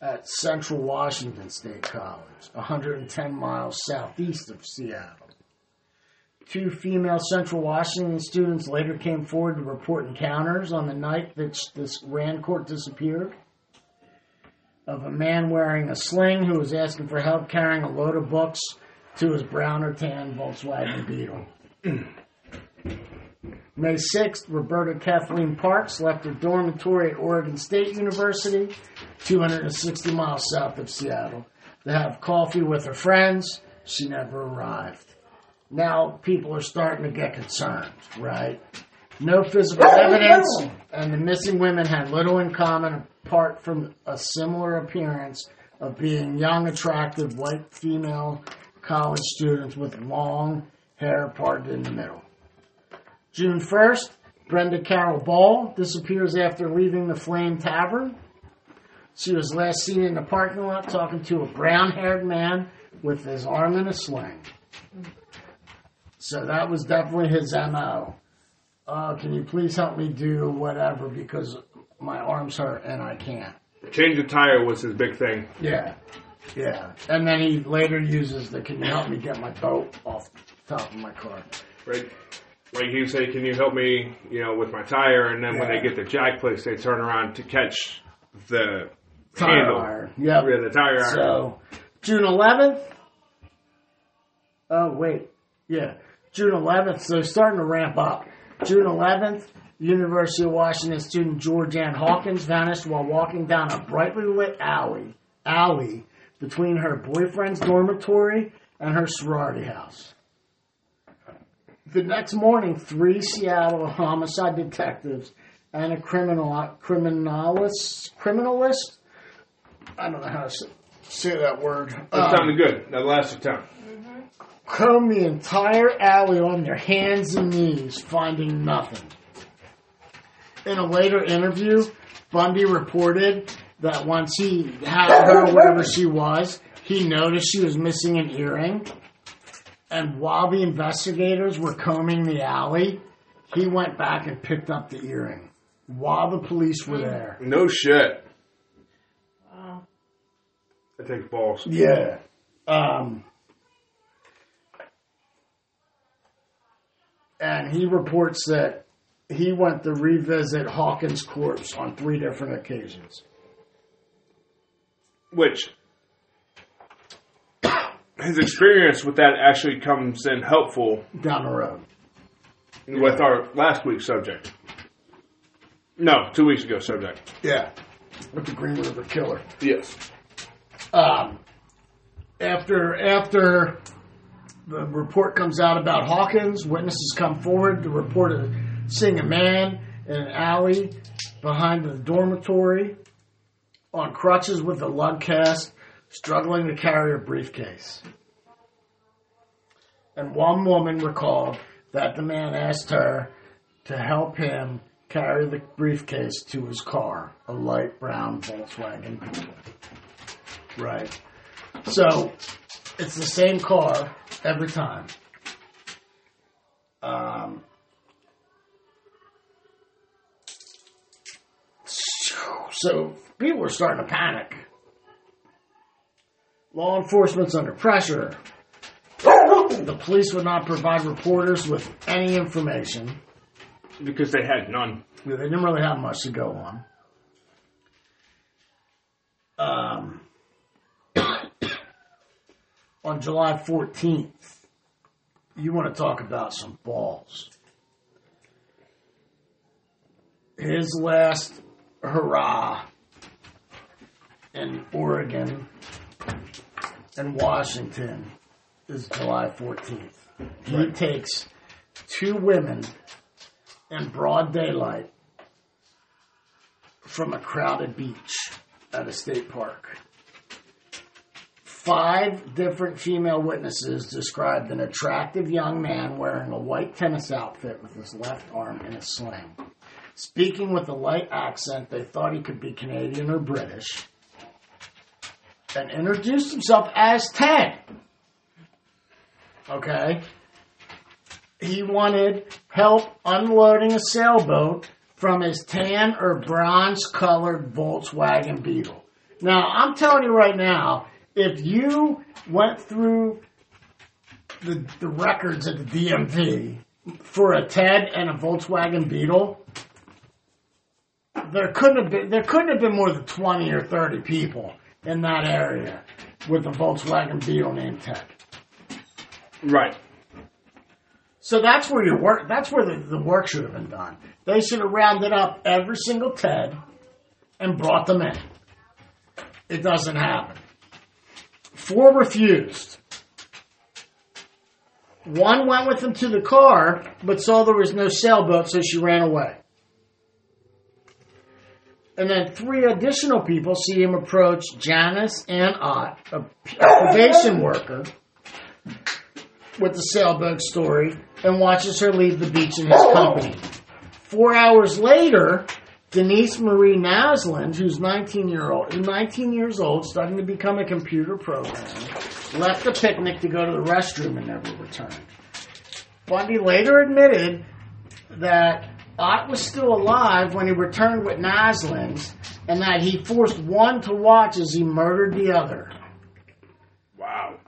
at Central Washington State College, 110 miles southeast of Seattle. Two female Central Washington students later came forward to report encounters on the night that this Rancourt disappeared of a man wearing a sling who was asking for help carrying a load of books to his brown or tan Volkswagen Beetle. May 6th, Roberta Kathleen Parks left her dormitory at Oregon State University, 260 miles south of Seattle, to have coffee with her friends. She never arrived. Now people are starting to get concerned, right? No physical evidence, and the missing women had little in common apart from a similar appearance of being young, attractive, white female college students with long hair parted in the middle. June 1st, Brenda Carol Ball disappears after leaving the Flame Tavern. She was last seen in the parking lot talking to a brown haired man with his arm in a sling. So that was definitely his MO. Uh, can you please help me do whatever because my arms hurt and I can't? Change the tire was his big thing. Yeah. Yeah. And then he later uses the can you help me get my boat off the top of my car? Right. Like he would say, can you help me, you know, with my tire? And then when they get the jack place, they turn around to catch the Tire handle. iron. Yep. Yeah, the tire iron. So, June 11th. Oh, wait. Yeah. June 11th. So, starting to ramp up. June 11th, University of Washington student Georgann Hawkins vanished while walking down a brightly lit alley, alley between her boyfriend's dormitory and her sorority house. The next morning, three Seattle homicide detectives and a criminal criminalist criminalist I don't know how to s- say that word. that Um, sounded good. That lasted time. comb the entire alley on their hands and knees, finding nothing. In a later interview, Bundy reported that once he had her wherever she was, he noticed she was missing an earring. And while the investigators were combing the alley, he went back and picked up the earring while the police were there. No shit. Wow. That takes balls. Yeah. Um, and he reports that he went to revisit Hawkins' corpse on three different occasions. Which his experience with that actually comes in helpful Down the road. with our last week's subject. No, two weeks ago subject. Yeah. With the Green River Killer. Yes. Um, after after the report comes out about Hawkins, witnesses come forward to report seeing a man in an alley behind the dormitory on crutches with a lug cast, struggling to carry a briefcase. And one woman recalled that the man asked her to help him carry the briefcase to his car, a light brown Volkswagen. Right. So it's the same car every time. Um, so people are starting to panic. Law enforcement's under pressure. The police would not provide reporters with any information. Because they had none. They didn't really have much to go on. Um, on July 14th, you want to talk about some balls. His last hurrah in Oregon and Washington is July 14th. He takes two women in broad daylight from a crowded beach at a state park. Five different female witnesses described an attractive young man wearing a white tennis outfit with his left arm in a sling. Speaking with a light accent, they thought he could be Canadian or British, and introduced himself as Ted. Okay? He wanted help unloading a sailboat from his tan or bronze colored Volkswagen Beetle. Now, I'm telling you right now, if you went through the, the records at the DMV for a TED and a Volkswagen Beetle, there couldn't have been there couldn't have been more than twenty or thirty people in that area with a Volkswagen Beetle named Ted. Right. So that's where your work. That's where the, the work should have been done. They should have rounded up every single Ted and brought them in. It doesn't happen. Four refused. One went with them to the car, but saw there was no sailboat, so she ran away. And then three additional people see him approach Janice Anne Ott, a, probation worker, with the sailboat story, and watches her leave the beach in his company. Four hours later, Denise Marie Naslund, who's 19 year old, 19 years old, starting to become a computer programmer, left the picnic to go to the restroom and never returned. Bundy later admitted that Ott was still alive when he returned with Naslund, and that he forced one to watch as he murdered the other. Wow.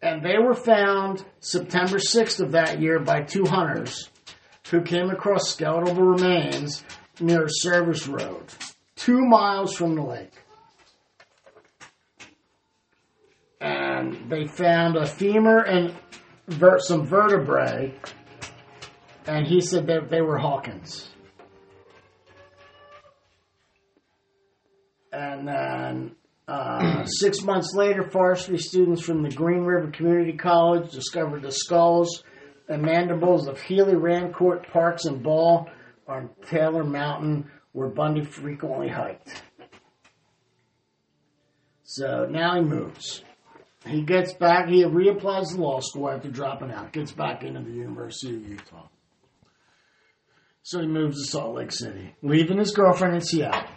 And they were found September 6th of that year by two hunters who came across skeletal remains near Service Road, two miles from the lake. And they found a femur and ver- some vertebrae, and he said that they were Hawkins. And then uh, six months later, forestry students from the Green River Community College discovered the skulls and mandibles of Healy Rancourt Parks and Ball on Taylor Mountain, where Bundy frequently hiked. So now he moves. He gets back, he reapplies to law school after dropping out, gets back into the University of Utah. So he moves to Salt Lake City, leaving his girlfriend in Seattle.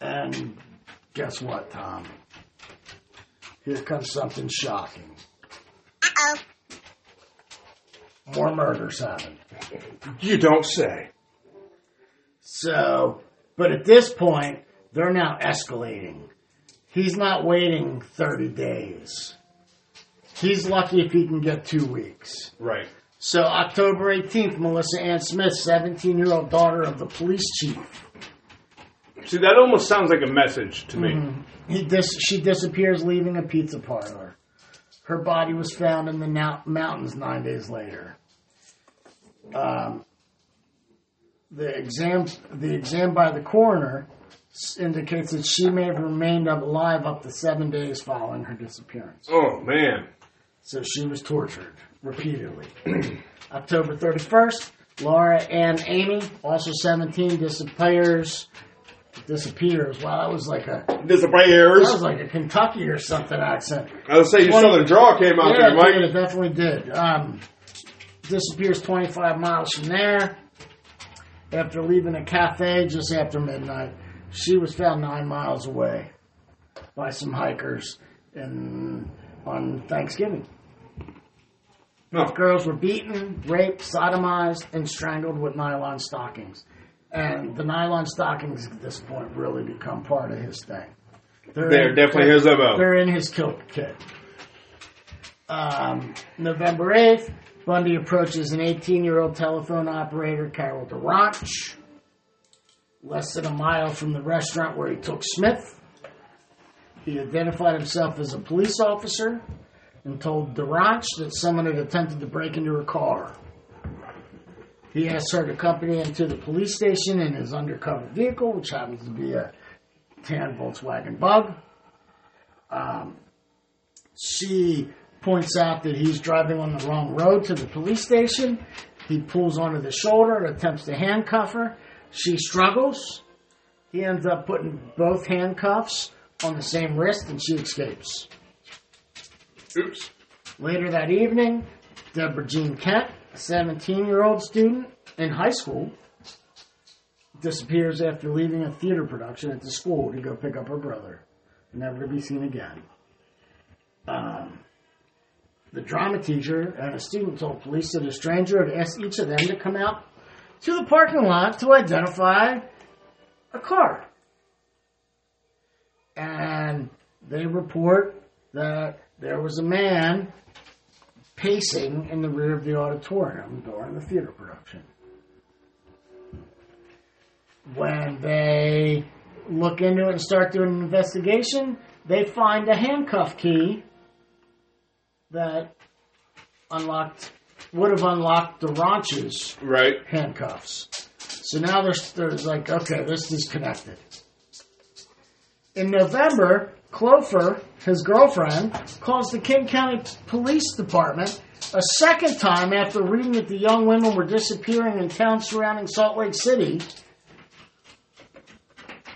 And guess what, Tom? Here comes something shocking. More murders happen. You don't say. So, but at this point, they're now escalating. He's not waiting 30 days. He's lucky if he can get two weeks. Right. So October 18th, Melissa Ann Smith, 17-year-old daughter of the police chief. See, that almost sounds like a message to me. Mm-hmm. He dis- she disappears leaving a pizza parlor. Her body was found in the mountains nine days later. Um, the exam, the exam by the coroner indicates that she may have remained alive up to seven days following her disappearance. Oh man. So she was tortured repeatedly. October 31st, Laura Ann Aime, also 17, disappears. Disappears. Wow, that was like a disappears. that was like a Kentucky or something accent. I was say your southern draw came out yeah, there, Mike. it definitely did. Um, disappears 25 miles from there. After leaving a cafe just after midnight, she was found nine miles away by some hikers in, on Thanksgiving. No. Girls were beaten, raped, sodomized, and strangled with nylon stockings. And the nylon stockings at this point really become part of his thing. They're definitely his MO. They're in his kill kit. Um, November 8th, Bundy approaches an 18 year old telephone operator, Carol DaRonch, less than a mile from the restaurant where he took Smith. He identified himself as a police officer and told DaRonch that someone had attempted to break into her car. He asked her to accompany him to the police station in his undercover vehicle, which happens to be a tan Volkswagen Bug. Um, she points out that he's driving on the wrong road to the police station. He pulls onto the shoulder and attempts to handcuff her. She struggles. He ends up putting both handcuffs on the same wrist and she escapes. Oops. Later that evening, Deborah Jean Kent, 17 year old student in high school, disappears after leaving a theater production at the school to go pick up her brother, never to be seen again. Um, the drama teacher and a student told police that a stranger had asked each of them to come out to the parking lot to identify a car. And they report that there was a man pacing in the rear of the auditorium during the theater production. When they look into it and start doing an investigation, they find a handcuff key that unlocked would have unlocked DaRonch's Right. handcuffs. So now there's there's like okay, this is connected. In November, Clover, his girlfriend, calls the King County Police Department a second time after reading that the young women were disappearing in towns surrounding Salt Lake City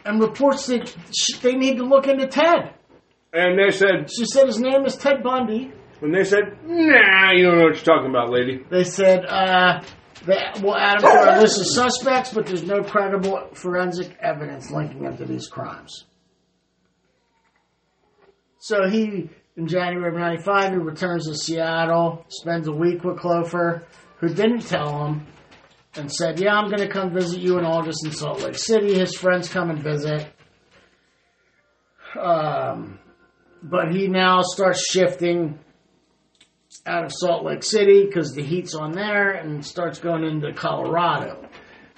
and reports that sh- they need to look into Ted. And they said, She said his name is Ted Bundy. And they said, nah, you don't know what you're talking about, lady. They said, uh, that we'll add him to our list of suspects, but there's no credible forensic evidence linking him to these crimes. So he, in January of 95, he returns to Seattle, spends a week with Clover, who didn't tell him, and said, Yeah, I'm going to come visit you in August in Salt Lake City. His friends come and visit. Um, but he now starts shifting out of Salt Lake City because the heat's on there and starts going into Colorado.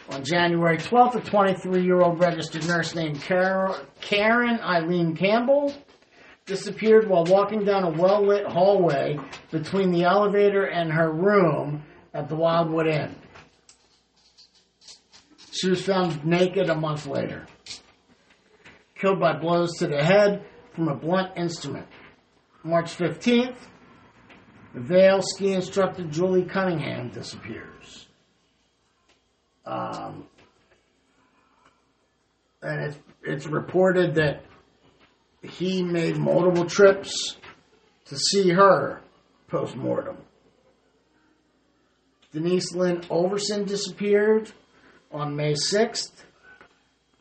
On January 12th, a 23 year old registered nurse named Caryn Eileen Campbell disappeared while walking down a well lit hallway between the elevator and her room at the Wildwood Inn. She was found naked a month later, killed by blows to the head from a blunt instrument. March 15th, the Vail ski instructor Julie Cunningham disappears. Um, and it's, it's reported that he made multiple trips to see her post mortem. Denise Lynn Oliverson disappeared on May 6th,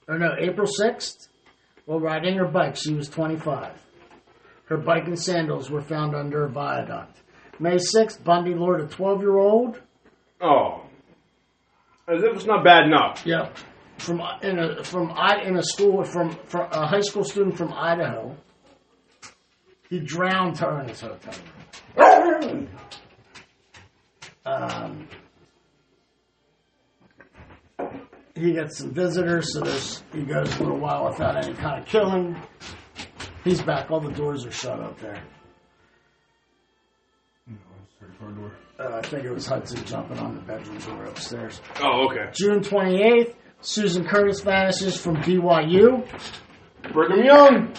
or no, April 6th, while riding her bike. She was 25. Her bike and sandals were found under a viaduct. May 6th, Bundy lured a 12 year old. Oh. As if it's not bad enough. Yep. From in a from I in a school from, from a high school student from Idaho. He drowned her in his hotel room. Um, he gets some visitors, so there's he goes for a little while without any kind of killing. He's back. All the doors are shut up there. Uh, I think it was Hudson jumping on the bedroom door upstairs. Oh, okay. June 28th, Susan Curtis vanishes from BYU. Brigham Young.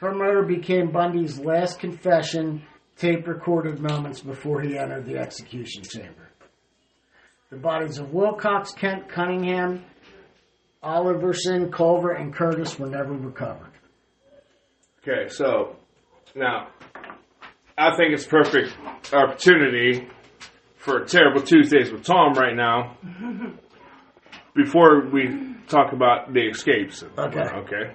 Her murder became Bundy's last confession, tape recorded moments before he entered the execution chamber. The bodies of Wilcox, Kent, Cunningham, Oliverson, Culver, and Curtis were never recovered. Okay, so now I think it's perfect opportunity for terrible Tuesdays with Tom right now. Before we talk about the escapes. Okay. Okay.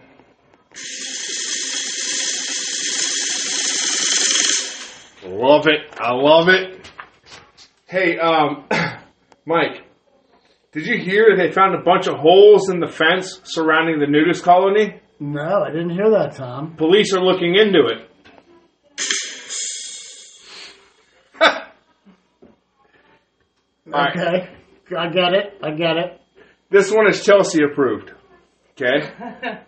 Love it. I love it. Hey, um, Mike, did you hear they found a bunch of holes in the fence surrounding the nudist colony? No, I didn't hear that, Tom. Police are looking into it. All right. Okay. I get it. I get it. This one is Chelsea approved. Okay.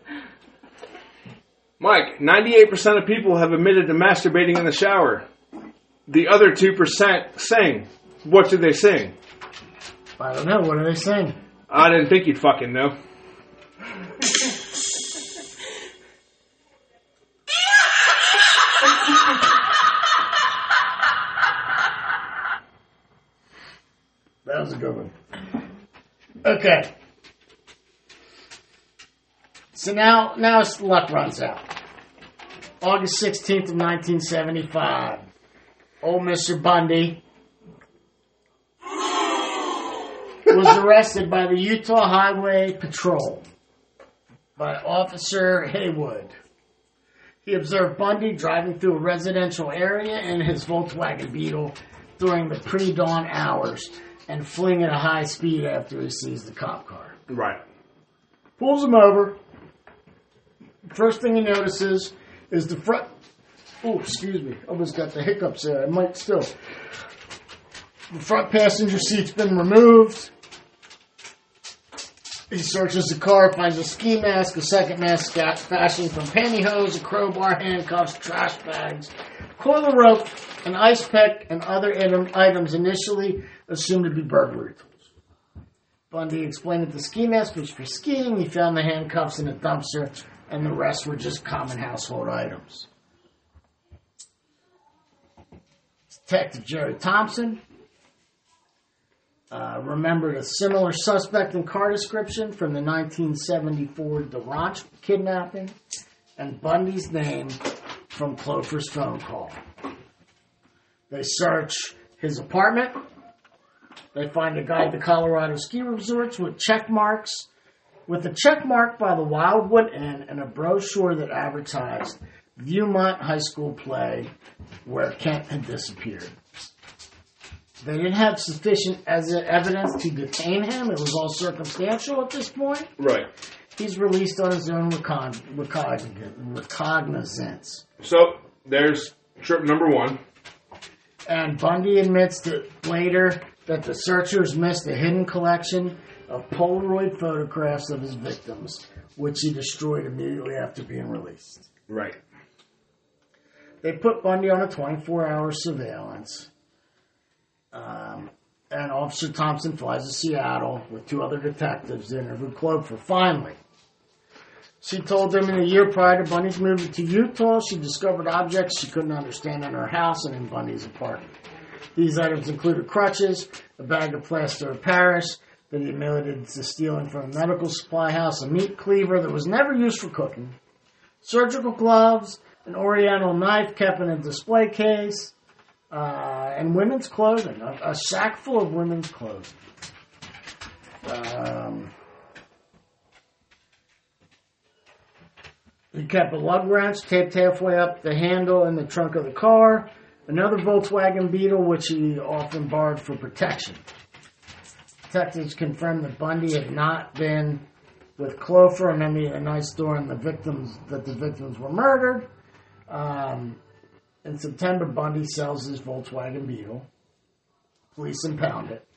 Mike, 98% of people have admitted to masturbating in the shower. The other 2% sing. What do they sing? I don't know. What are they saying? I didn't think you'd fucking know. Okay. So now, now his luck runs out. August 16th of 1975. Old Mr. Bundy was arrested by the Utah Highway Patrol by Officer Hayward. He observed Bundy driving through a residential area in his Volkswagen Beetle during the pre-dawn hours and fling at a high speed after he sees the cop car. Right. Pulls him over. First thing he notices is the front. Oh, excuse me. Almost got the hiccups there. I might still. The front passenger seat's been removed. He searches the car, finds a ski mask, a second mask fashioned from pantyhose, a crowbar, handcuffs, trash bags, coil of rope, an ice pick, and other item, items initially assumed to be burglary tools. Bundy explained that the ski mask was for skiing. He found the handcuffs in a dumpster, and the rest were just common household items. Detective Jerry Thompson uh, remembered a similar suspect and car description from the 1974 DaRonch kidnapping and Bundy's name from Clover's phone call. They search his apartment. They find a guide to Colorado ski resorts with check marks, with a check mark by the Wildwood Inn and a brochure that advertised Viewmont High School play where Kent had disappeared. They didn't have sufficient as evidence to detain him. It was all circumstantial at this point. Right. He's released on his own recon- recogn- recognizance. So there's trip number one. And Bundy admits that later that the searchers missed a hidden collection of Polaroid photographs of his victims, which he destroyed immediately after being released. Right. They put Bundy on a 24 hour surveillance. Um, and Officer Thompson flies to Seattle with two other detectives to interview Clover. Finally, she told them in the year prior to Bundy's moving to Utah, she discovered objects she couldn't understand in her house and in Bundy's apartment. These items included crutches, a bag of plaster of Paris that he admitted to stealing from a medical supply house, a meat cleaver that was never used for cooking, surgical gloves, an oriental knife kept in a display case, uh, and women's clothing, a, a sack full of women's clothing. Um, he kept a lug wrench taped halfway up the handle in the trunk of the car, another Volkswagen Beetle, which he often borrowed for protection. Detectives confirmed that Bundy had not been with Clover on any of nights during the victims that the victims were murdered. Um, In September, Bundy sells his Volkswagen Beetle. Police impound it.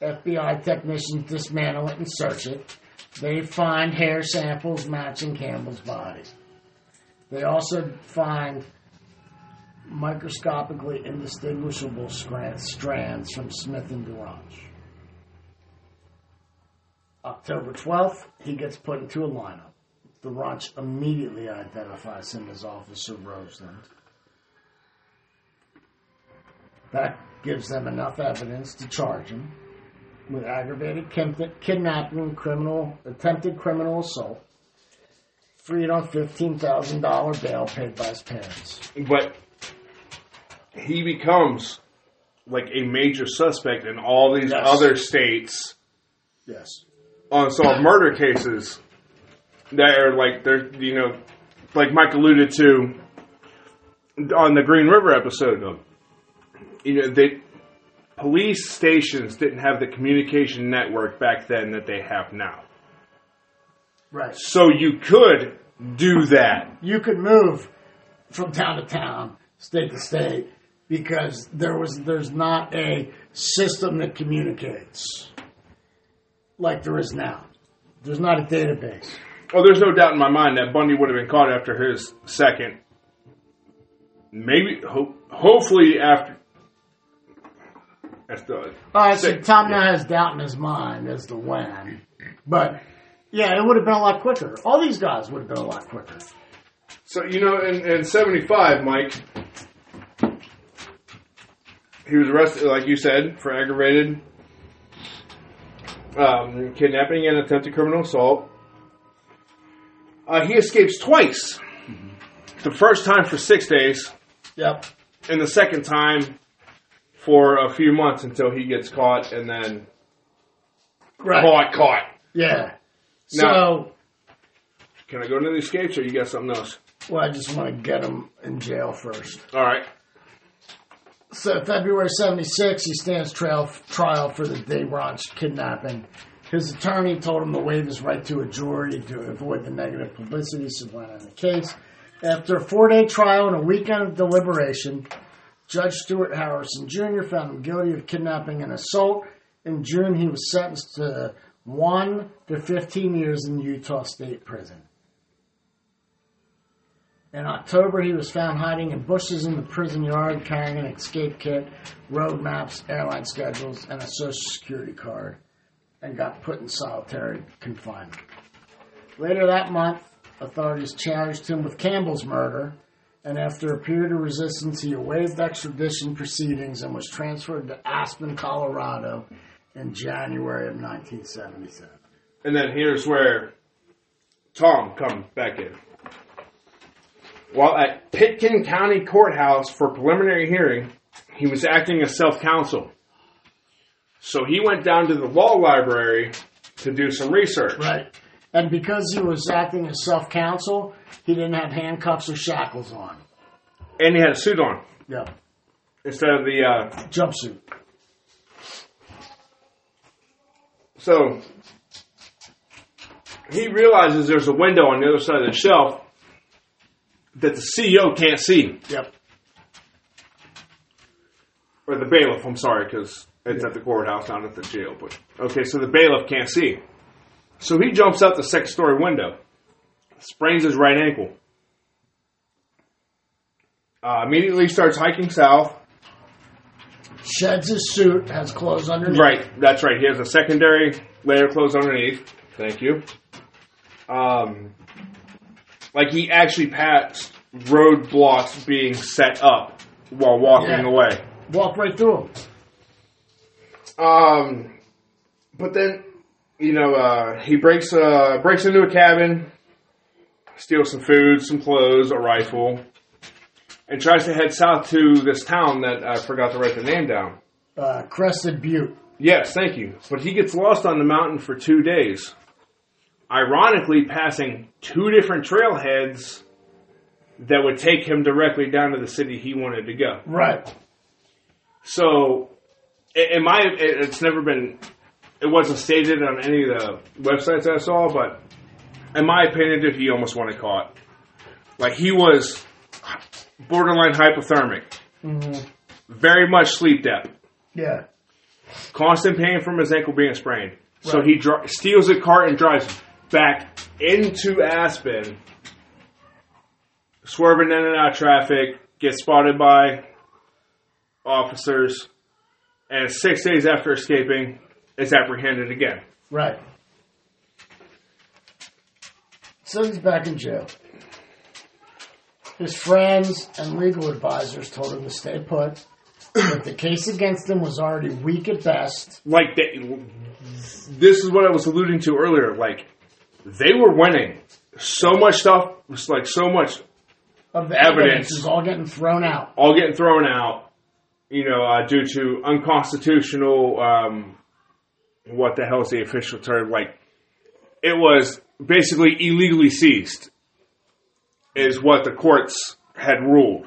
FBI technicians dismantle it and search it. They find hair samples matching Campbell's body. They also find microscopically indistinguishable strands from Smith and Durance. October 12th, he gets put into a lineup. DaRonch immediately identifies him as Officer Roseland. That gives them enough evidence to charge him with aggravated kidnapping criminal attempted criminal assault. Freed on fifteen thousand dollar bail paid by his parents. But he becomes like a major suspect in all these Yes. other states Yes. unsolved murder cases that are like they're you know like Mike alluded to on the Green River episode of you know they police stations didn't have the communication network back then that they have now. Right. So you could do that. You could move from town to town, state to state, because there was there's not a system that communicates like there is now. There's not a database. Oh, there's no doubt in my mind that Bundy would have been caught after his second. Maybe, ho- hopefully after. That's the. All right, so Tom yeah. now has doubt in his mind as to when, but yeah, it would have been a lot quicker. All these guys would have been a lot quicker. So you know, in, in '75, Mike, he was arrested, like you said, for aggravated um, kidnapping and attempted criminal assault. Uh, he escapes twice. The first time for six days, Yep. and the second time for a few months until he gets caught, and then Right. caught, caught. Yeah. Now- So, Can I go into the escapes, or you got something else? well, I just want to get him in jail first. All right. So February 76, he stands trial, trial for the DaRonch kidnapping. His attorney told him to waive his right to a jury to avoid the negative publicity surrounding the case. After a four-day trial and a weekend of deliberation, Judge Stuart Harrison Jr. found him guilty of kidnapping and assault. In June, he was sentenced to one to 15 years in Utah State Prison. In October, he was found hiding in bushes in the prison yard carrying an escape kit, road maps, airline schedules, and a social security card, and got put in solitary confinement. Later that month, authorities charged him with Campbell's murder, and after a period of resistance, he waived extradition proceedings and was transferred to Aspen, Colorado in January of 1977. And then here's where Tom comes back in. While at Pitkin County Courthouse for preliminary hearing, he was acting as self counsel. So he went down to the law library to do some research. Right. And because he was acting as self counsel, he didn't have handcuffs or shackles on. And he had a suit on Yep. instead of the. Uh, Jumpsuit. so he realizes there's a window on the other side of the shelf that the CO can't see. Yep. or the bailiff. I'm sorry, because it's at the courthouse, not at the jail. But okay, so the bailiff can't see, so he jumps out the second story window, sprains his right ankle. Uh, immediately starts hiking south. Sheds his suit, has clothes underneath. Right, that's right. He has a secondary layer of clothes underneath. Thank you. Um, like he actually passed roadblocks being set up while walking Yeah. away. Walk right through them. Um, but then, you know, uh, he breaks uh, breaks into a cabin, steals some food, some clothes, a rifle, and tries to head south to this town that I forgot to write the name down. Uh, Crested Butte. Yes, thank you. But he gets lost on the mountain for two days. Ironically, passing two different trailheads that would take him directly down to the city he wanted to go. Right. So, in my, it's never been, it wasn't stated on any of the websites I saw, but in my opinion, dude, he almost wanted caught. Like he was borderline hypothermic, Mhm. very much sleep debt, Yeah. constant pain from his ankle being sprained. So he dri- steals a cart and drives back into Aspen, swerving in and out of traffic, gets spotted by officers, and six days after escaping, is apprehended again. Right. So he's back in jail. His friends and legal advisors told him to stay put. But the case against him was already weak at best. Like they, this is what I was alluding to earlier. Like they were winning so much stuff, was like so much Of the Evidence. evidence is all getting thrown out. all getting thrown out, you know, uh, due to unconstitutional. Um, what the hell is the official term? Like, it was basically illegally seized, is what the courts had ruled.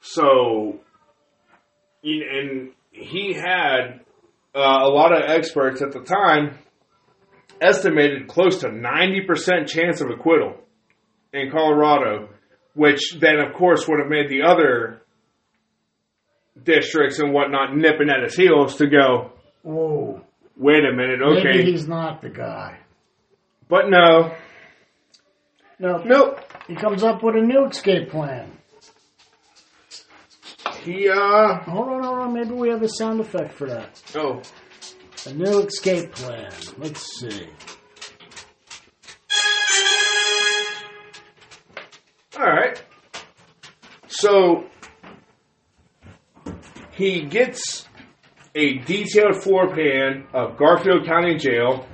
So, and he had uh, a lot of experts at the time estimated close to 90% chance of acquittal in Colorado, which then, of course, would have made the other districts and whatnot nipping at his heels to go, Whoa. wait a minute, Maybe okay. he's not the guy. But no, No. nope. He comes up with a new escape plan. He, uh, Hold on, hold on. Maybe we have a sound effect for that. oh, A new escape plan. Let's see. all right. So, he gets a detailed floor plan of Garfield County Jail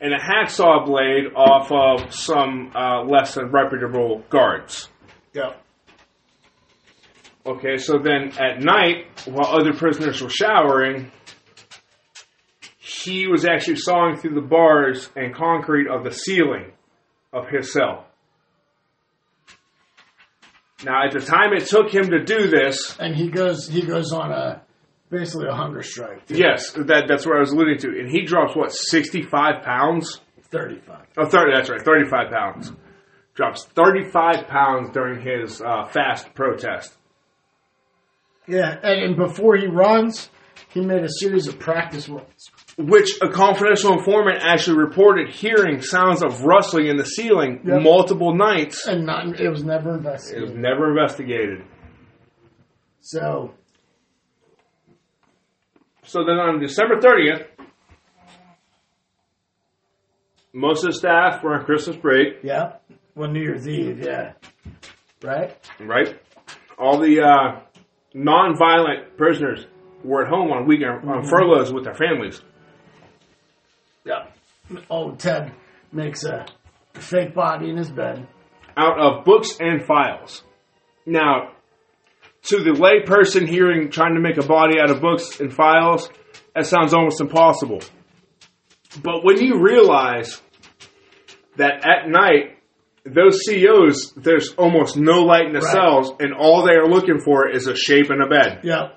and a hacksaw blade off of some uh, less than reputable guards. Yep. Okay, so then at night, while other prisoners were showering, he was actually sawing through the bars and concrete of the ceiling of his cell. Now, at the time it took him to do this, And he goes he goes on a basically a hunger strike. too. yes, that, that's where I was alluding to, and he drops what sixty-five pounds? Thirty five. Oh, 30, that's right, thirty-five pounds. Drops thirty-five pounds during his uh, fast protest. Yeah, and, and before he runs, he made a series of practice runs. which a confidential informant actually reported hearing sounds of rustling in the ceiling Yep. multiple nights. And not it was never investigated. It was never investigated. So So then on December 30th, most of the staff were on Christmas break, yeah. Well New Year's Eve, yeah. Right? right? All the uh, non-violent prisoners were at home on weekend on mm-hmm. furloughs with their families. Yeah. Old Ted makes a fake body in his bed. out of books and files. Now, to the lay person hearing trying to make a body out of books and files, that sounds almost impossible. But when you realize that at night, those COs, there's almost no light in the Right. cells, and all they are looking for is a shape in a bed. Yeah.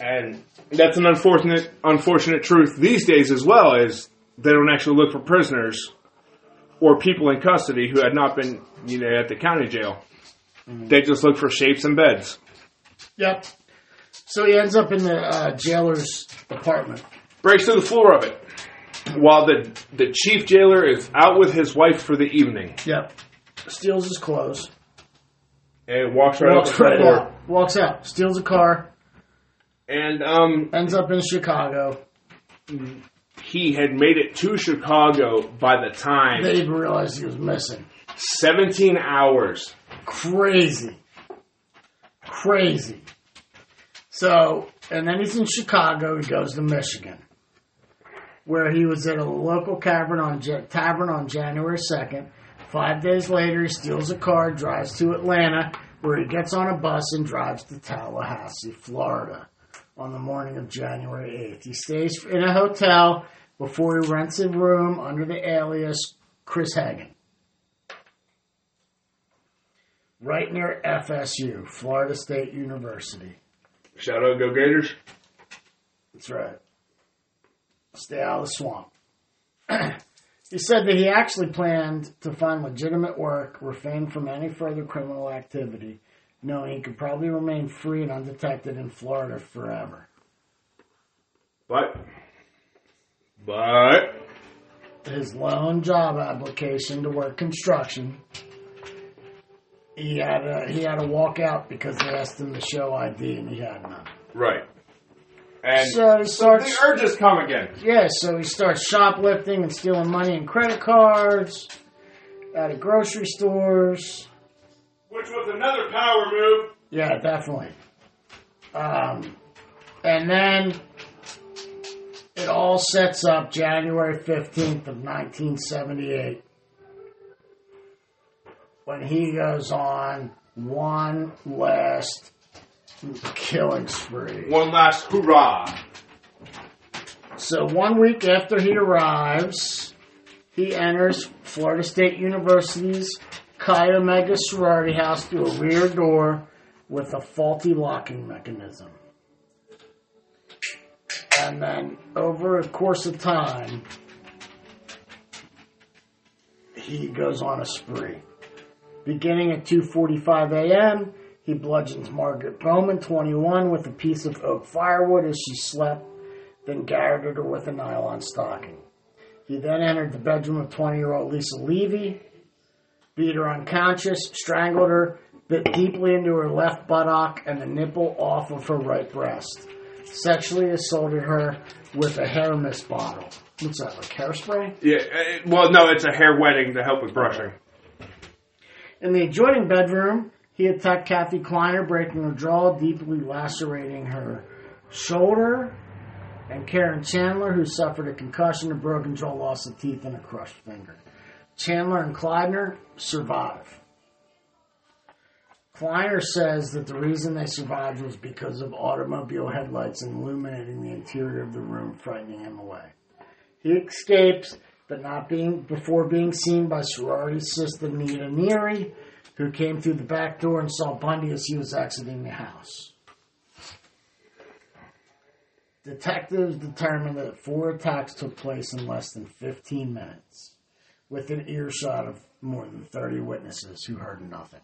And that's an unfortunate, unfortunate truth these days as well, is they don't actually look for prisoners or people in custody who had not been, you know, at the county jail. They just look for shapes and beds. Yep. So he ends up in the uh, jailer's apartment. Breaks through the floor of it, while the the chief jailer is out with his wife for the evening Yep. Steals his clothes. and walks right out the Walks front right out. Walks out. Steals a car. And um, Ends up in Chicago. he had made it to Chicago by the time They even realized he was missing. 17 hours. Crazy. Crazy. So, and then he's in Chicago. He goes to Michigan, where he was at a local tavern on tavern on January second. Five days later, he steals a car, drives to Atlanta, where he gets on a bus and drives to Tallahassee, Florida, on the morning of January eighth. He stays in a hotel before he rents a room under the alias Chris Hagen. right near FSU, Florida State University. Shout out, Go Gators. That's right. Stay out of the swamp. He said that he actually planned to find legitimate work, refrain from any further criminal activity, knowing he could probably remain free and undetected in Florida forever. But, but, His lone job application to work construction, he had to, he had to walk out because they asked him to show ID and he had none. right. And So he starts. the urges come again. Yeah, so he starts shoplifting and stealing money and credit cards out of grocery stores. Which was another power move. Yeah, definitely. Um, and then it all sets up January 15th of 1978 when he goes on one last killing spree. One last hurrah. So one week after he arrives, he enters Florida State University's Chi Omega sorority house through a rear door with a faulty locking mechanism. And then over a course of time, he goes on a spree. Beginning at 2:45 a.m., he bludgeons Margaret Bowman, 21, with a piece of oak firewood as she slept then garroted her with a nylon stocking. He then entered the bedroom of 20 year old Lisa Levy, beat her unconscious, strangled her, bit deeply into her left buttock and the nipple off of her right breast, sexually assaulted her with a hair mist bottle. What's that, like hairspray? Yeah, uh, well, no, it's a hair wetting to help with brushing. In the adjoining bedroom, he attacked Kathy Kleiner, breaking her jaw, deeply lacerating her shoulder, and Karen Chandler, who suffered a concussion, a broken jaw, loss of teeth, and a crushed finger. Chandler and Kleiner survive. Kleiner says that the reason they survived was because of automobile headlights illuminating the interior of the room, frightening him away. He escapes, but not being before being seen by sorority sister Nita Neary, who came through the back door and saw Bundy as he was exiting the house. Detectives determined that four attacks took place in less than 15 minutes, within earshot of more than 30 witnesses who heard nothing.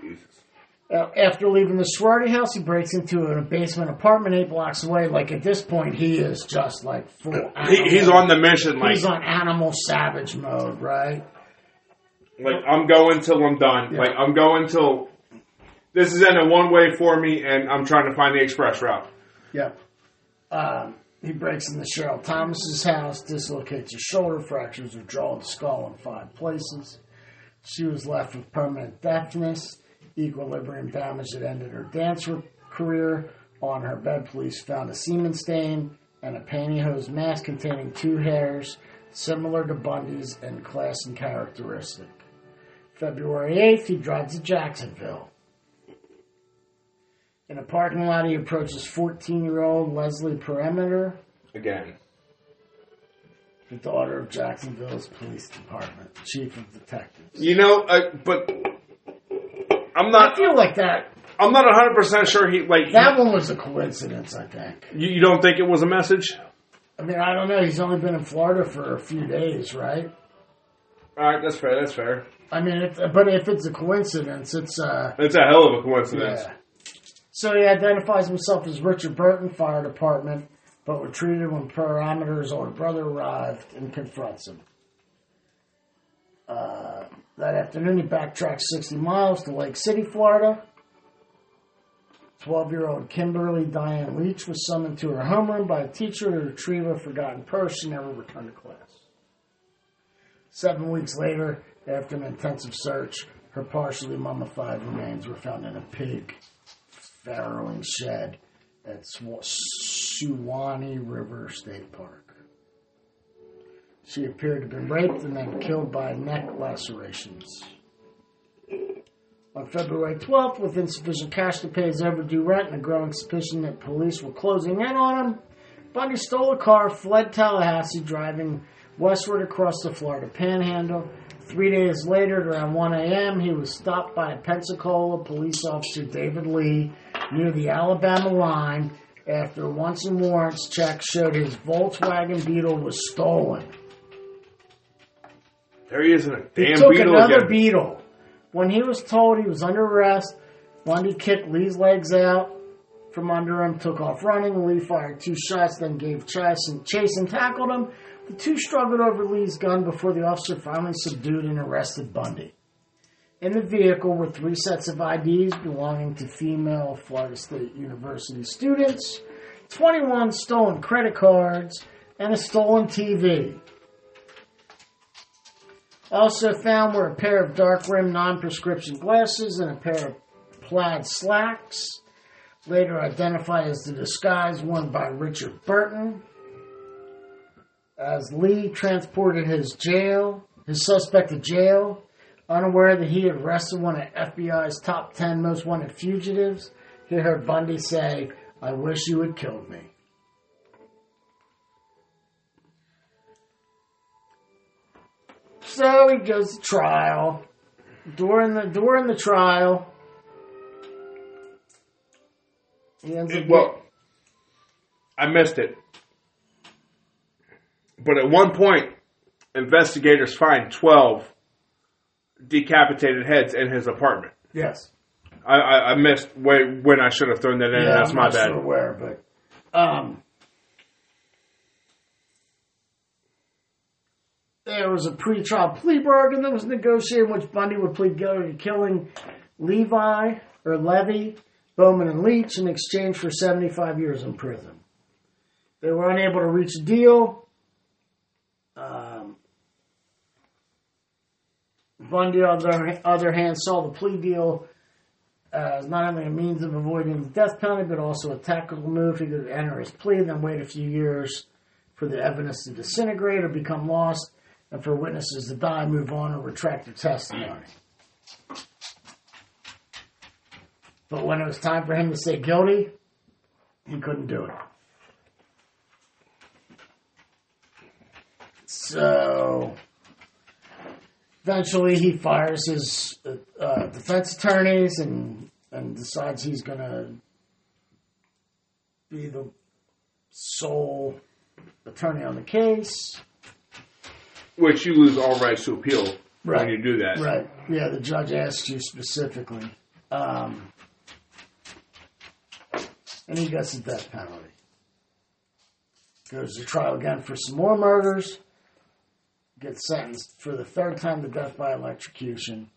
Jesus. Uh, after leaving the sorority house, he breaks into a basement apartment eight blocks away. Like at this point, he is just like full. He, he's on the mission. Like, He's on animal savage mode, right? like I'm going till I'm done. Yeah. Like I'm going till this is in a one way for me, and I'm trying to find the express route. Yep. Um, he breaks into Cheryl Thomas's house, dislocates her shoulder, fractures her jaw and skull in five places. She was left with permanent deafness, equilibrium damage that ended her dance career. On her bed, police found a semen stain and a pantyhose mask containing two hairs similar to Bundy's in class and characteristic. February 8th, he drives to Jacksonville. In a parking lot, he approaches 14 year old Leslie Parmenter, Again, the daughter of Jacksonville's police department, chief of detectives. you know, uh, but I'm not I not. feel like that I'm not 100 percent sure he like. that one was a coincidence. I think. you, you don't think it was a message? I mean, I don't know. He's only been in Florida for a few days, right? All right, that's fair. That's fair. I mean, if, but if it's a coincidence, it's uh, It's a hell of a coincidence. yeah. So he identifies himself as Richard Burton, fire department, but retreated when Parmenter's older brother arrived and confronts him. Uh, that afternoon, he backtracks 60 miles to Lake City, Florida. 12 year old Kimberly Diane Leach was summoned to her homeroom by a teacher to retrieve a forgotten purse. She never returned to class. Seven weeks later, after an intensive search, her partially mummified remains were found in a pig farrowing shed at Suwannee River State Park. She appeared to have been raped and then killed by neck lacerations. On February 12th, with insufficient cash to pay his overdue rent and a growing suspicion that police were closing in on him, Bundy stole a car, fled Tallahassee, driving westward across the Florida Panhandle. Three days later, at around 1 a.m., he was stopped by a Pensacola police officer, David Lee, near the Alabama line after once and warrants check showed his Volkswagen Beetle was stolen. There he is in a He took beetle another again. beetle. When he was told he was under arrest, Bundy kicked Lee's legs out from under him, took off running. Lee fired two shots, then gave chase and, chase and tackled him. The two struggled over Lee's gun before the officer finally subdued and arrested Bundy. In the vehicle were three sets of IDs belonging to female Florida State University students, 21 stolen credit cards, and a stolen TV. Also found were a pair of dark rimmed non prescription glasses and a pair of plaid slacks, later identified as the disguise worn by Richard Burton. As Lee transported his jail, his suspect to jail, unaware that he had arrested one of FBI's top 10 most wanted fugitives, he heard Bundy say, I wish you had killed me. So he goes to trial. During the during the trial, he ends up Well, I missed it. But at one point, investigators find 12 decapitated heads in his apartment. yes, I, I, I missed when, when I should have thrown that in. yeah, That's I'm my not bad. sure where, but um, there was a pre-trial plea bargain that was negotiated, in which Bundy would plead guilty to killing Levi or Levy, Bowman, and Leach in exchange for 75 years in prison. They were unable to reach a deal. Um, Bundy, on the other, hand, saw the plea deal as not only a means of avoiding the death penalty, but also a tactical move. He could enter his plea, then wait a few years for the evidence to disintegrate or become lost, and for witnesses to die, move on, or retract their testimony. But when it was time for him to say guilty, he couldn't do it. So eventually he fires his uh, defense attorneys and and decides he's going to be the sole attorney on the case. Which you lose all rights to appeal when you do that. Right. Yeah, the judge asked you specifically. Um, and he gets the death penalty. Goes to trial again for some more murders. Gets sentenced for the third time to death by electrocution.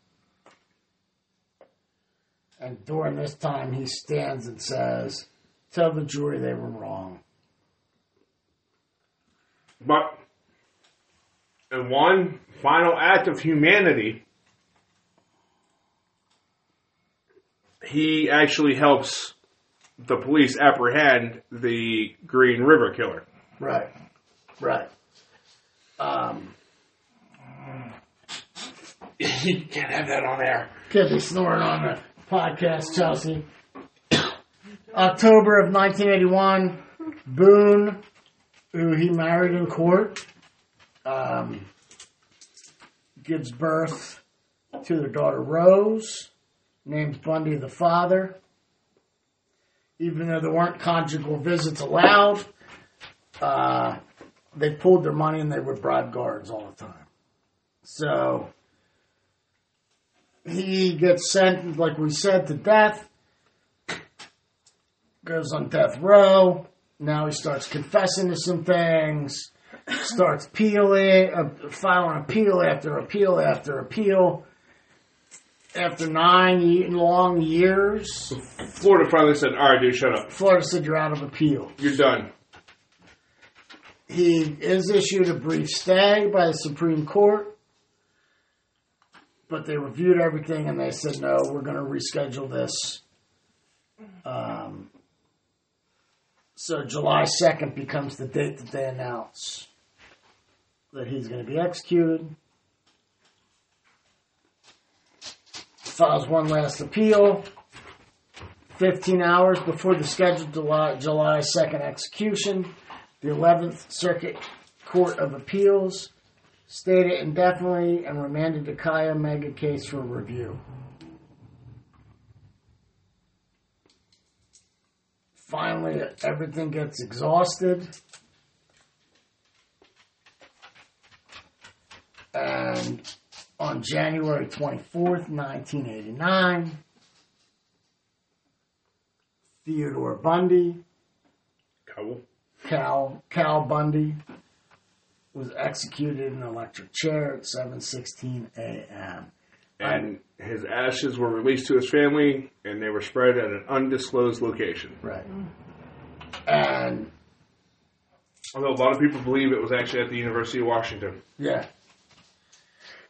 And during this time, he stands and says, Tell the jury they were wrong. But in one final act of humanity, he actually helps the police apprehend the Green River killer. Right. Right. Um, you can't have that on air. Could be snoring on the podcast, Chelsea. October of 1981, Boone, who he married in court, um, gives birth to their daughter Rose, names Bundy the father. Even though there weren't conjugal visits allowed, uh, they pulled their money and they would bribe guards all the time. So he gets sent, like we said, to death. Goes on death row. Now he starts confessing to some things. Starts appealing, uh, filing appeal after appeal after appeal. After nine long years, Florida finally said, "All right, dude, shut up. Florida said you're out of appeal. You're done." He is issued a brief stay by the Supreme Court, but they reviewed everything and they said, no, we're going to reschedule this. Um, so July 2nd becomes the date that they announce that he's going to be executed. Files one last appeal. 15 hours before the scheduled July, July 2nd execution, the 11th Circuit Court of Appeals stayed it indefinitely and remanded the Chi Omega case for review. Finally, everything gets exhausted. And on January 24th, 1989, Theodore Bundy, Cool. Cal Cal Bundy, was executed in an electric chair at 7:16 a.m. And his ashes were released to his family, and they were spread at an undisclosed location. Right. And Although a lot of people believe it was actually at the University of Washington. Yeah.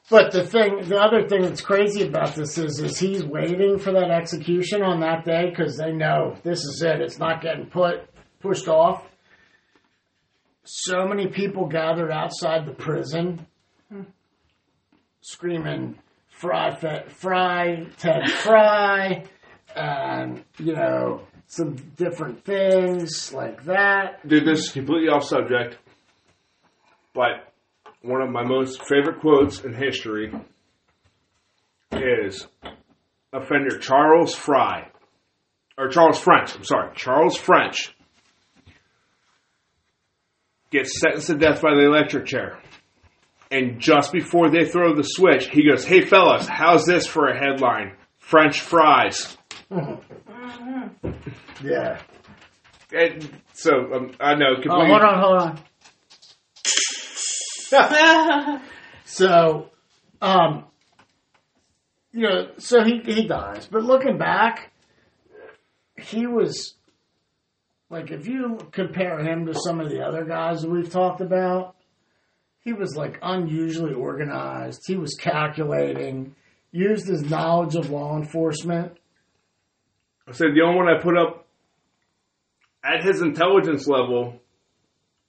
But the thing, the other thing that's crazy about this is, is he's waiting for that execution on that day because they know this is it. It's not getting put pushed off. So many people gathered outside the prison, hmm. screaming "Fry, Fe- Fry, Ted Fry," and you know some different things like that. Dude, this is completely off subject, but one of my most favorite quotes in history is offender Charles Fry, or Charles French. I'm sorry, Charles French gets sentenced to death by the electric chair. And just before they throw the switch, he goes, "Hey fellas, how's this for a headline? French fries." Yeah. And so um, I know Oh, completely. hold on, hold on. So, um, you know, so he he dies. But looking back, he was like, if you compare him to some of the other guys that we've talked about, he was like unusually organized. He was calculating, used his knowledge of law enforcement. I said the only one I put up at his intelligence level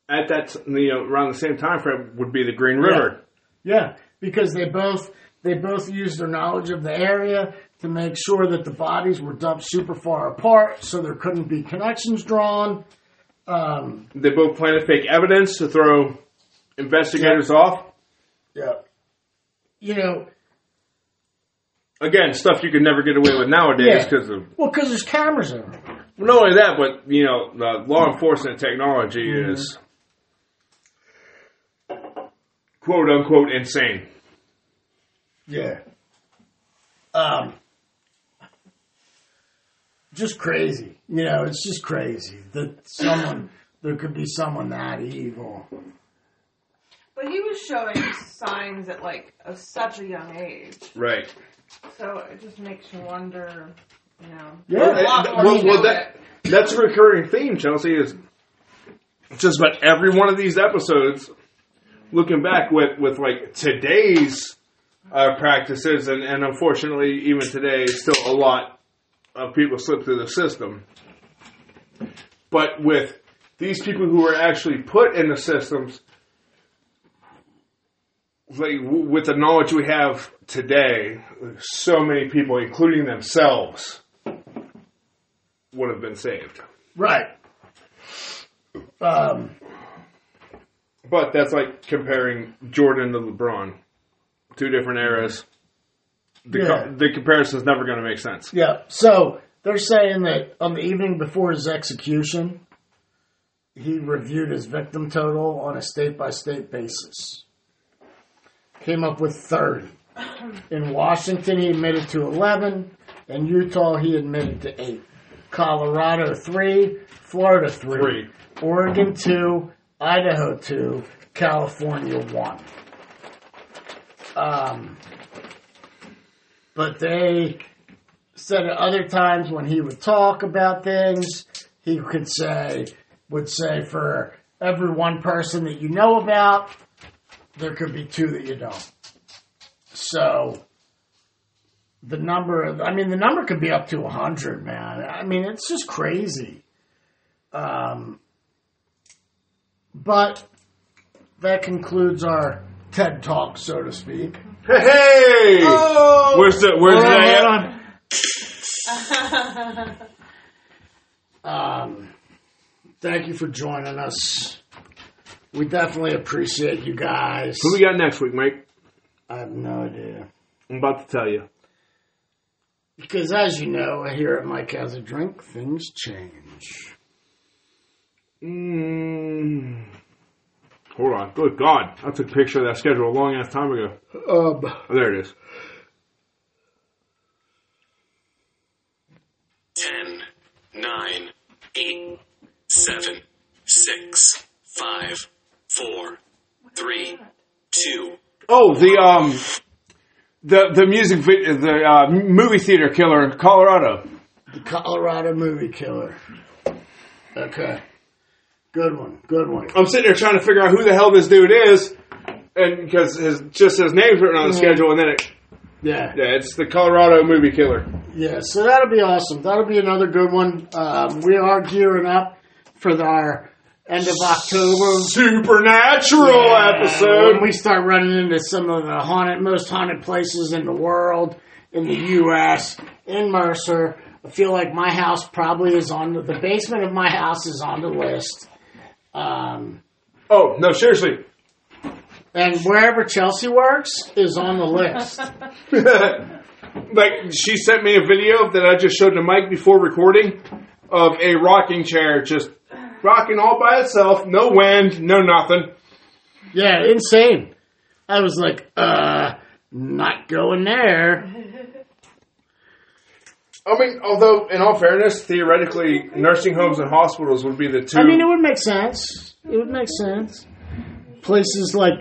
at that you know around the same time frame would be the Green River. Yeah, because they both they both used their knowledge of the area to make sure that the bodies were dumped super far apart, so there couldn't be connections drawn. Um, They both planted fake evidence to throw investigators off. yeah, you know, Again, stuff you could never get away with nowadays Yeah. because of well, because there's cameras everywhere. not only that, but you know the law enforcement technology is quote unquote insane. Yeah. Um, just crazy. You know, it's just crazy that someone there could be someone that evil. But he was showing signs at like a, such a young age, Right. so it just makes you wonder. You know, Yeah. a lot more well, to well, it. that, that's a recurring theme, Chelsea, is just about every one of these episodes, looking back with, with like today's uh, practices, and, and unfortunately, even today, still a lot of people slip through the system. But with these people who are actually put in the systems, like with the knowledge we have today, so many people, including themselves, would have been saved. Right. Um, But that's like comparing Jordan to LeBron, two different eras. The, co- Yeah. the comparison's never going to make sense. Yeah. So they're saying that on the evening before his execution, he reviewed his victim total on a state by state basis. Came up with 30. In Washington, he admitted to 11. In Utah, he admitted to 8. Colorado, 3. Florida, 3. Three. Oregon, 2. Idaho, 2. California, 1. Um, but they said at other times when he would talk about things, he could say, would say for every one person that you know about, there could be two that you don't. So the number, I mean, the number could be up to 100, man. I mean, it's just crazy. Um, but that concludes our TED Talk, so to speak. Hey, hey! Oh. Where's the where's Hold on, the hold on. Um, thank you for joining us. We definitely appreciate you guys. Who we got next week, Mike? I have no idea. I'm about to tell you. Because as you know, here at Mike Has a Drink, things change. Mm, Hold on. Good God. I took a picture of that schedule a long ass time ago. Um, Oh, there it is. 10, 9, 8, 7, 6, 5, 4, 3, 2, Oh, the um, the the music video, the uh, movie theater killer, in Colorado. the Colorado movie killer. Okay. Good one. Good one. I'm sitting there trying to figure out who the hell this dude is, and because his just his name's written on the schedule, and then it Yeah. yeah, it's the Colorado movie killer. Yeah, so that'll be awesome. That'll be another good one. Um, we are gearing up for our end of October Supernatural Yeah, episode. When we start running into some of the haunted, most haunted places in the world, in the U.S., in Mercer, I feel like my house probably is on the, the basement of my house is on the list. Um, oh no, seriously. and wherever Chelsea works is on the list. like she sent me a video that I just showed to Mike before recording of a rocking chair just rocking all by itself, no wind, no nothing. Yeah, insane. I was like, uh, not going there. I mean, although in all fairness, theoretically, nursing homes and hospitals would be the two. I mean, it would make sense. It would make sense. Places like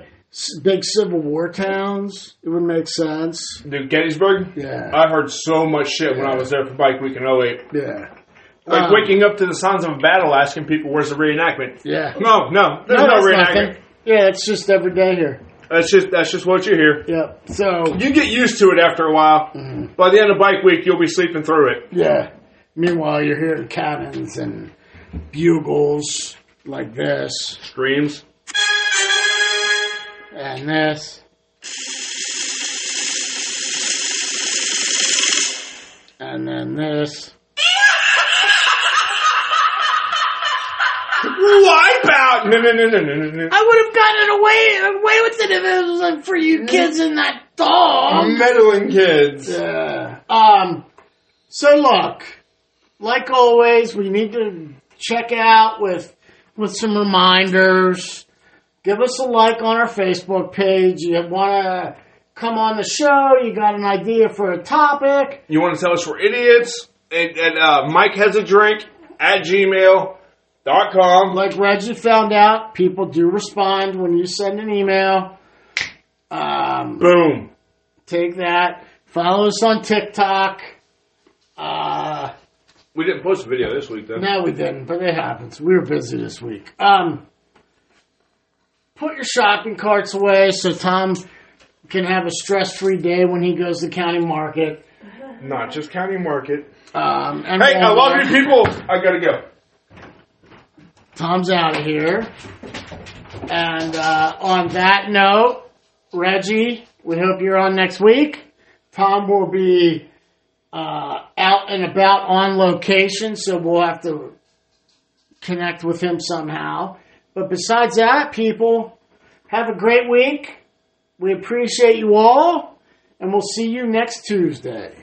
big Civil War towns, it would make sense. Dude, Gettysburg. Yeah. I heard so much shit when I was there for Bike Week in 08. Yeah. Like Um, waking up to the sounds of a battle, asking people where's the reenactment. Yeah. No, no, there's No, no, reenactment. nothing. Yeah, it's just every day here. That's just that's just what you hear. Yep. So, You get used to it after a while. Mm-hmm. By the end of Bike Week, you'll be sleeping through it. yeah. Meanwhile, you're hearing cannons and bugles like this Screams. and this. And then this. Out! No, no, no, no, no, no, no. I would have gotten away away with it if it was like for you kids in that dog. Meddling kids. Yeah. Um. So look, like always, we need to check out with with some reminders. Give us a like on our Facebook page. You want to come on the show? You got an idea for a topic? You want to tell us we're idiots? And, and uh, Mike has a drink at gmail.com. Like Reggie found out, people do respond when you send an email. Um, Boom. take that. Follow us on TikTok. Uh, We didn't post a video this week, though. no, we didn't, but it happens. We were busy this week. Um, put your shopping carts away so Tom can have a stress-free day when he goes to county market. Not just County Market. Um, and Hey, I love you people. I gotta go. Tom's out of here. And uh, on that note, Reggie, we hope you're on next week. Tom will be uh, out and about on location, so we'll have to connect with him somehow. But besides that, people, have a great week. We appreciate you all, and we'll see you next Tuesday.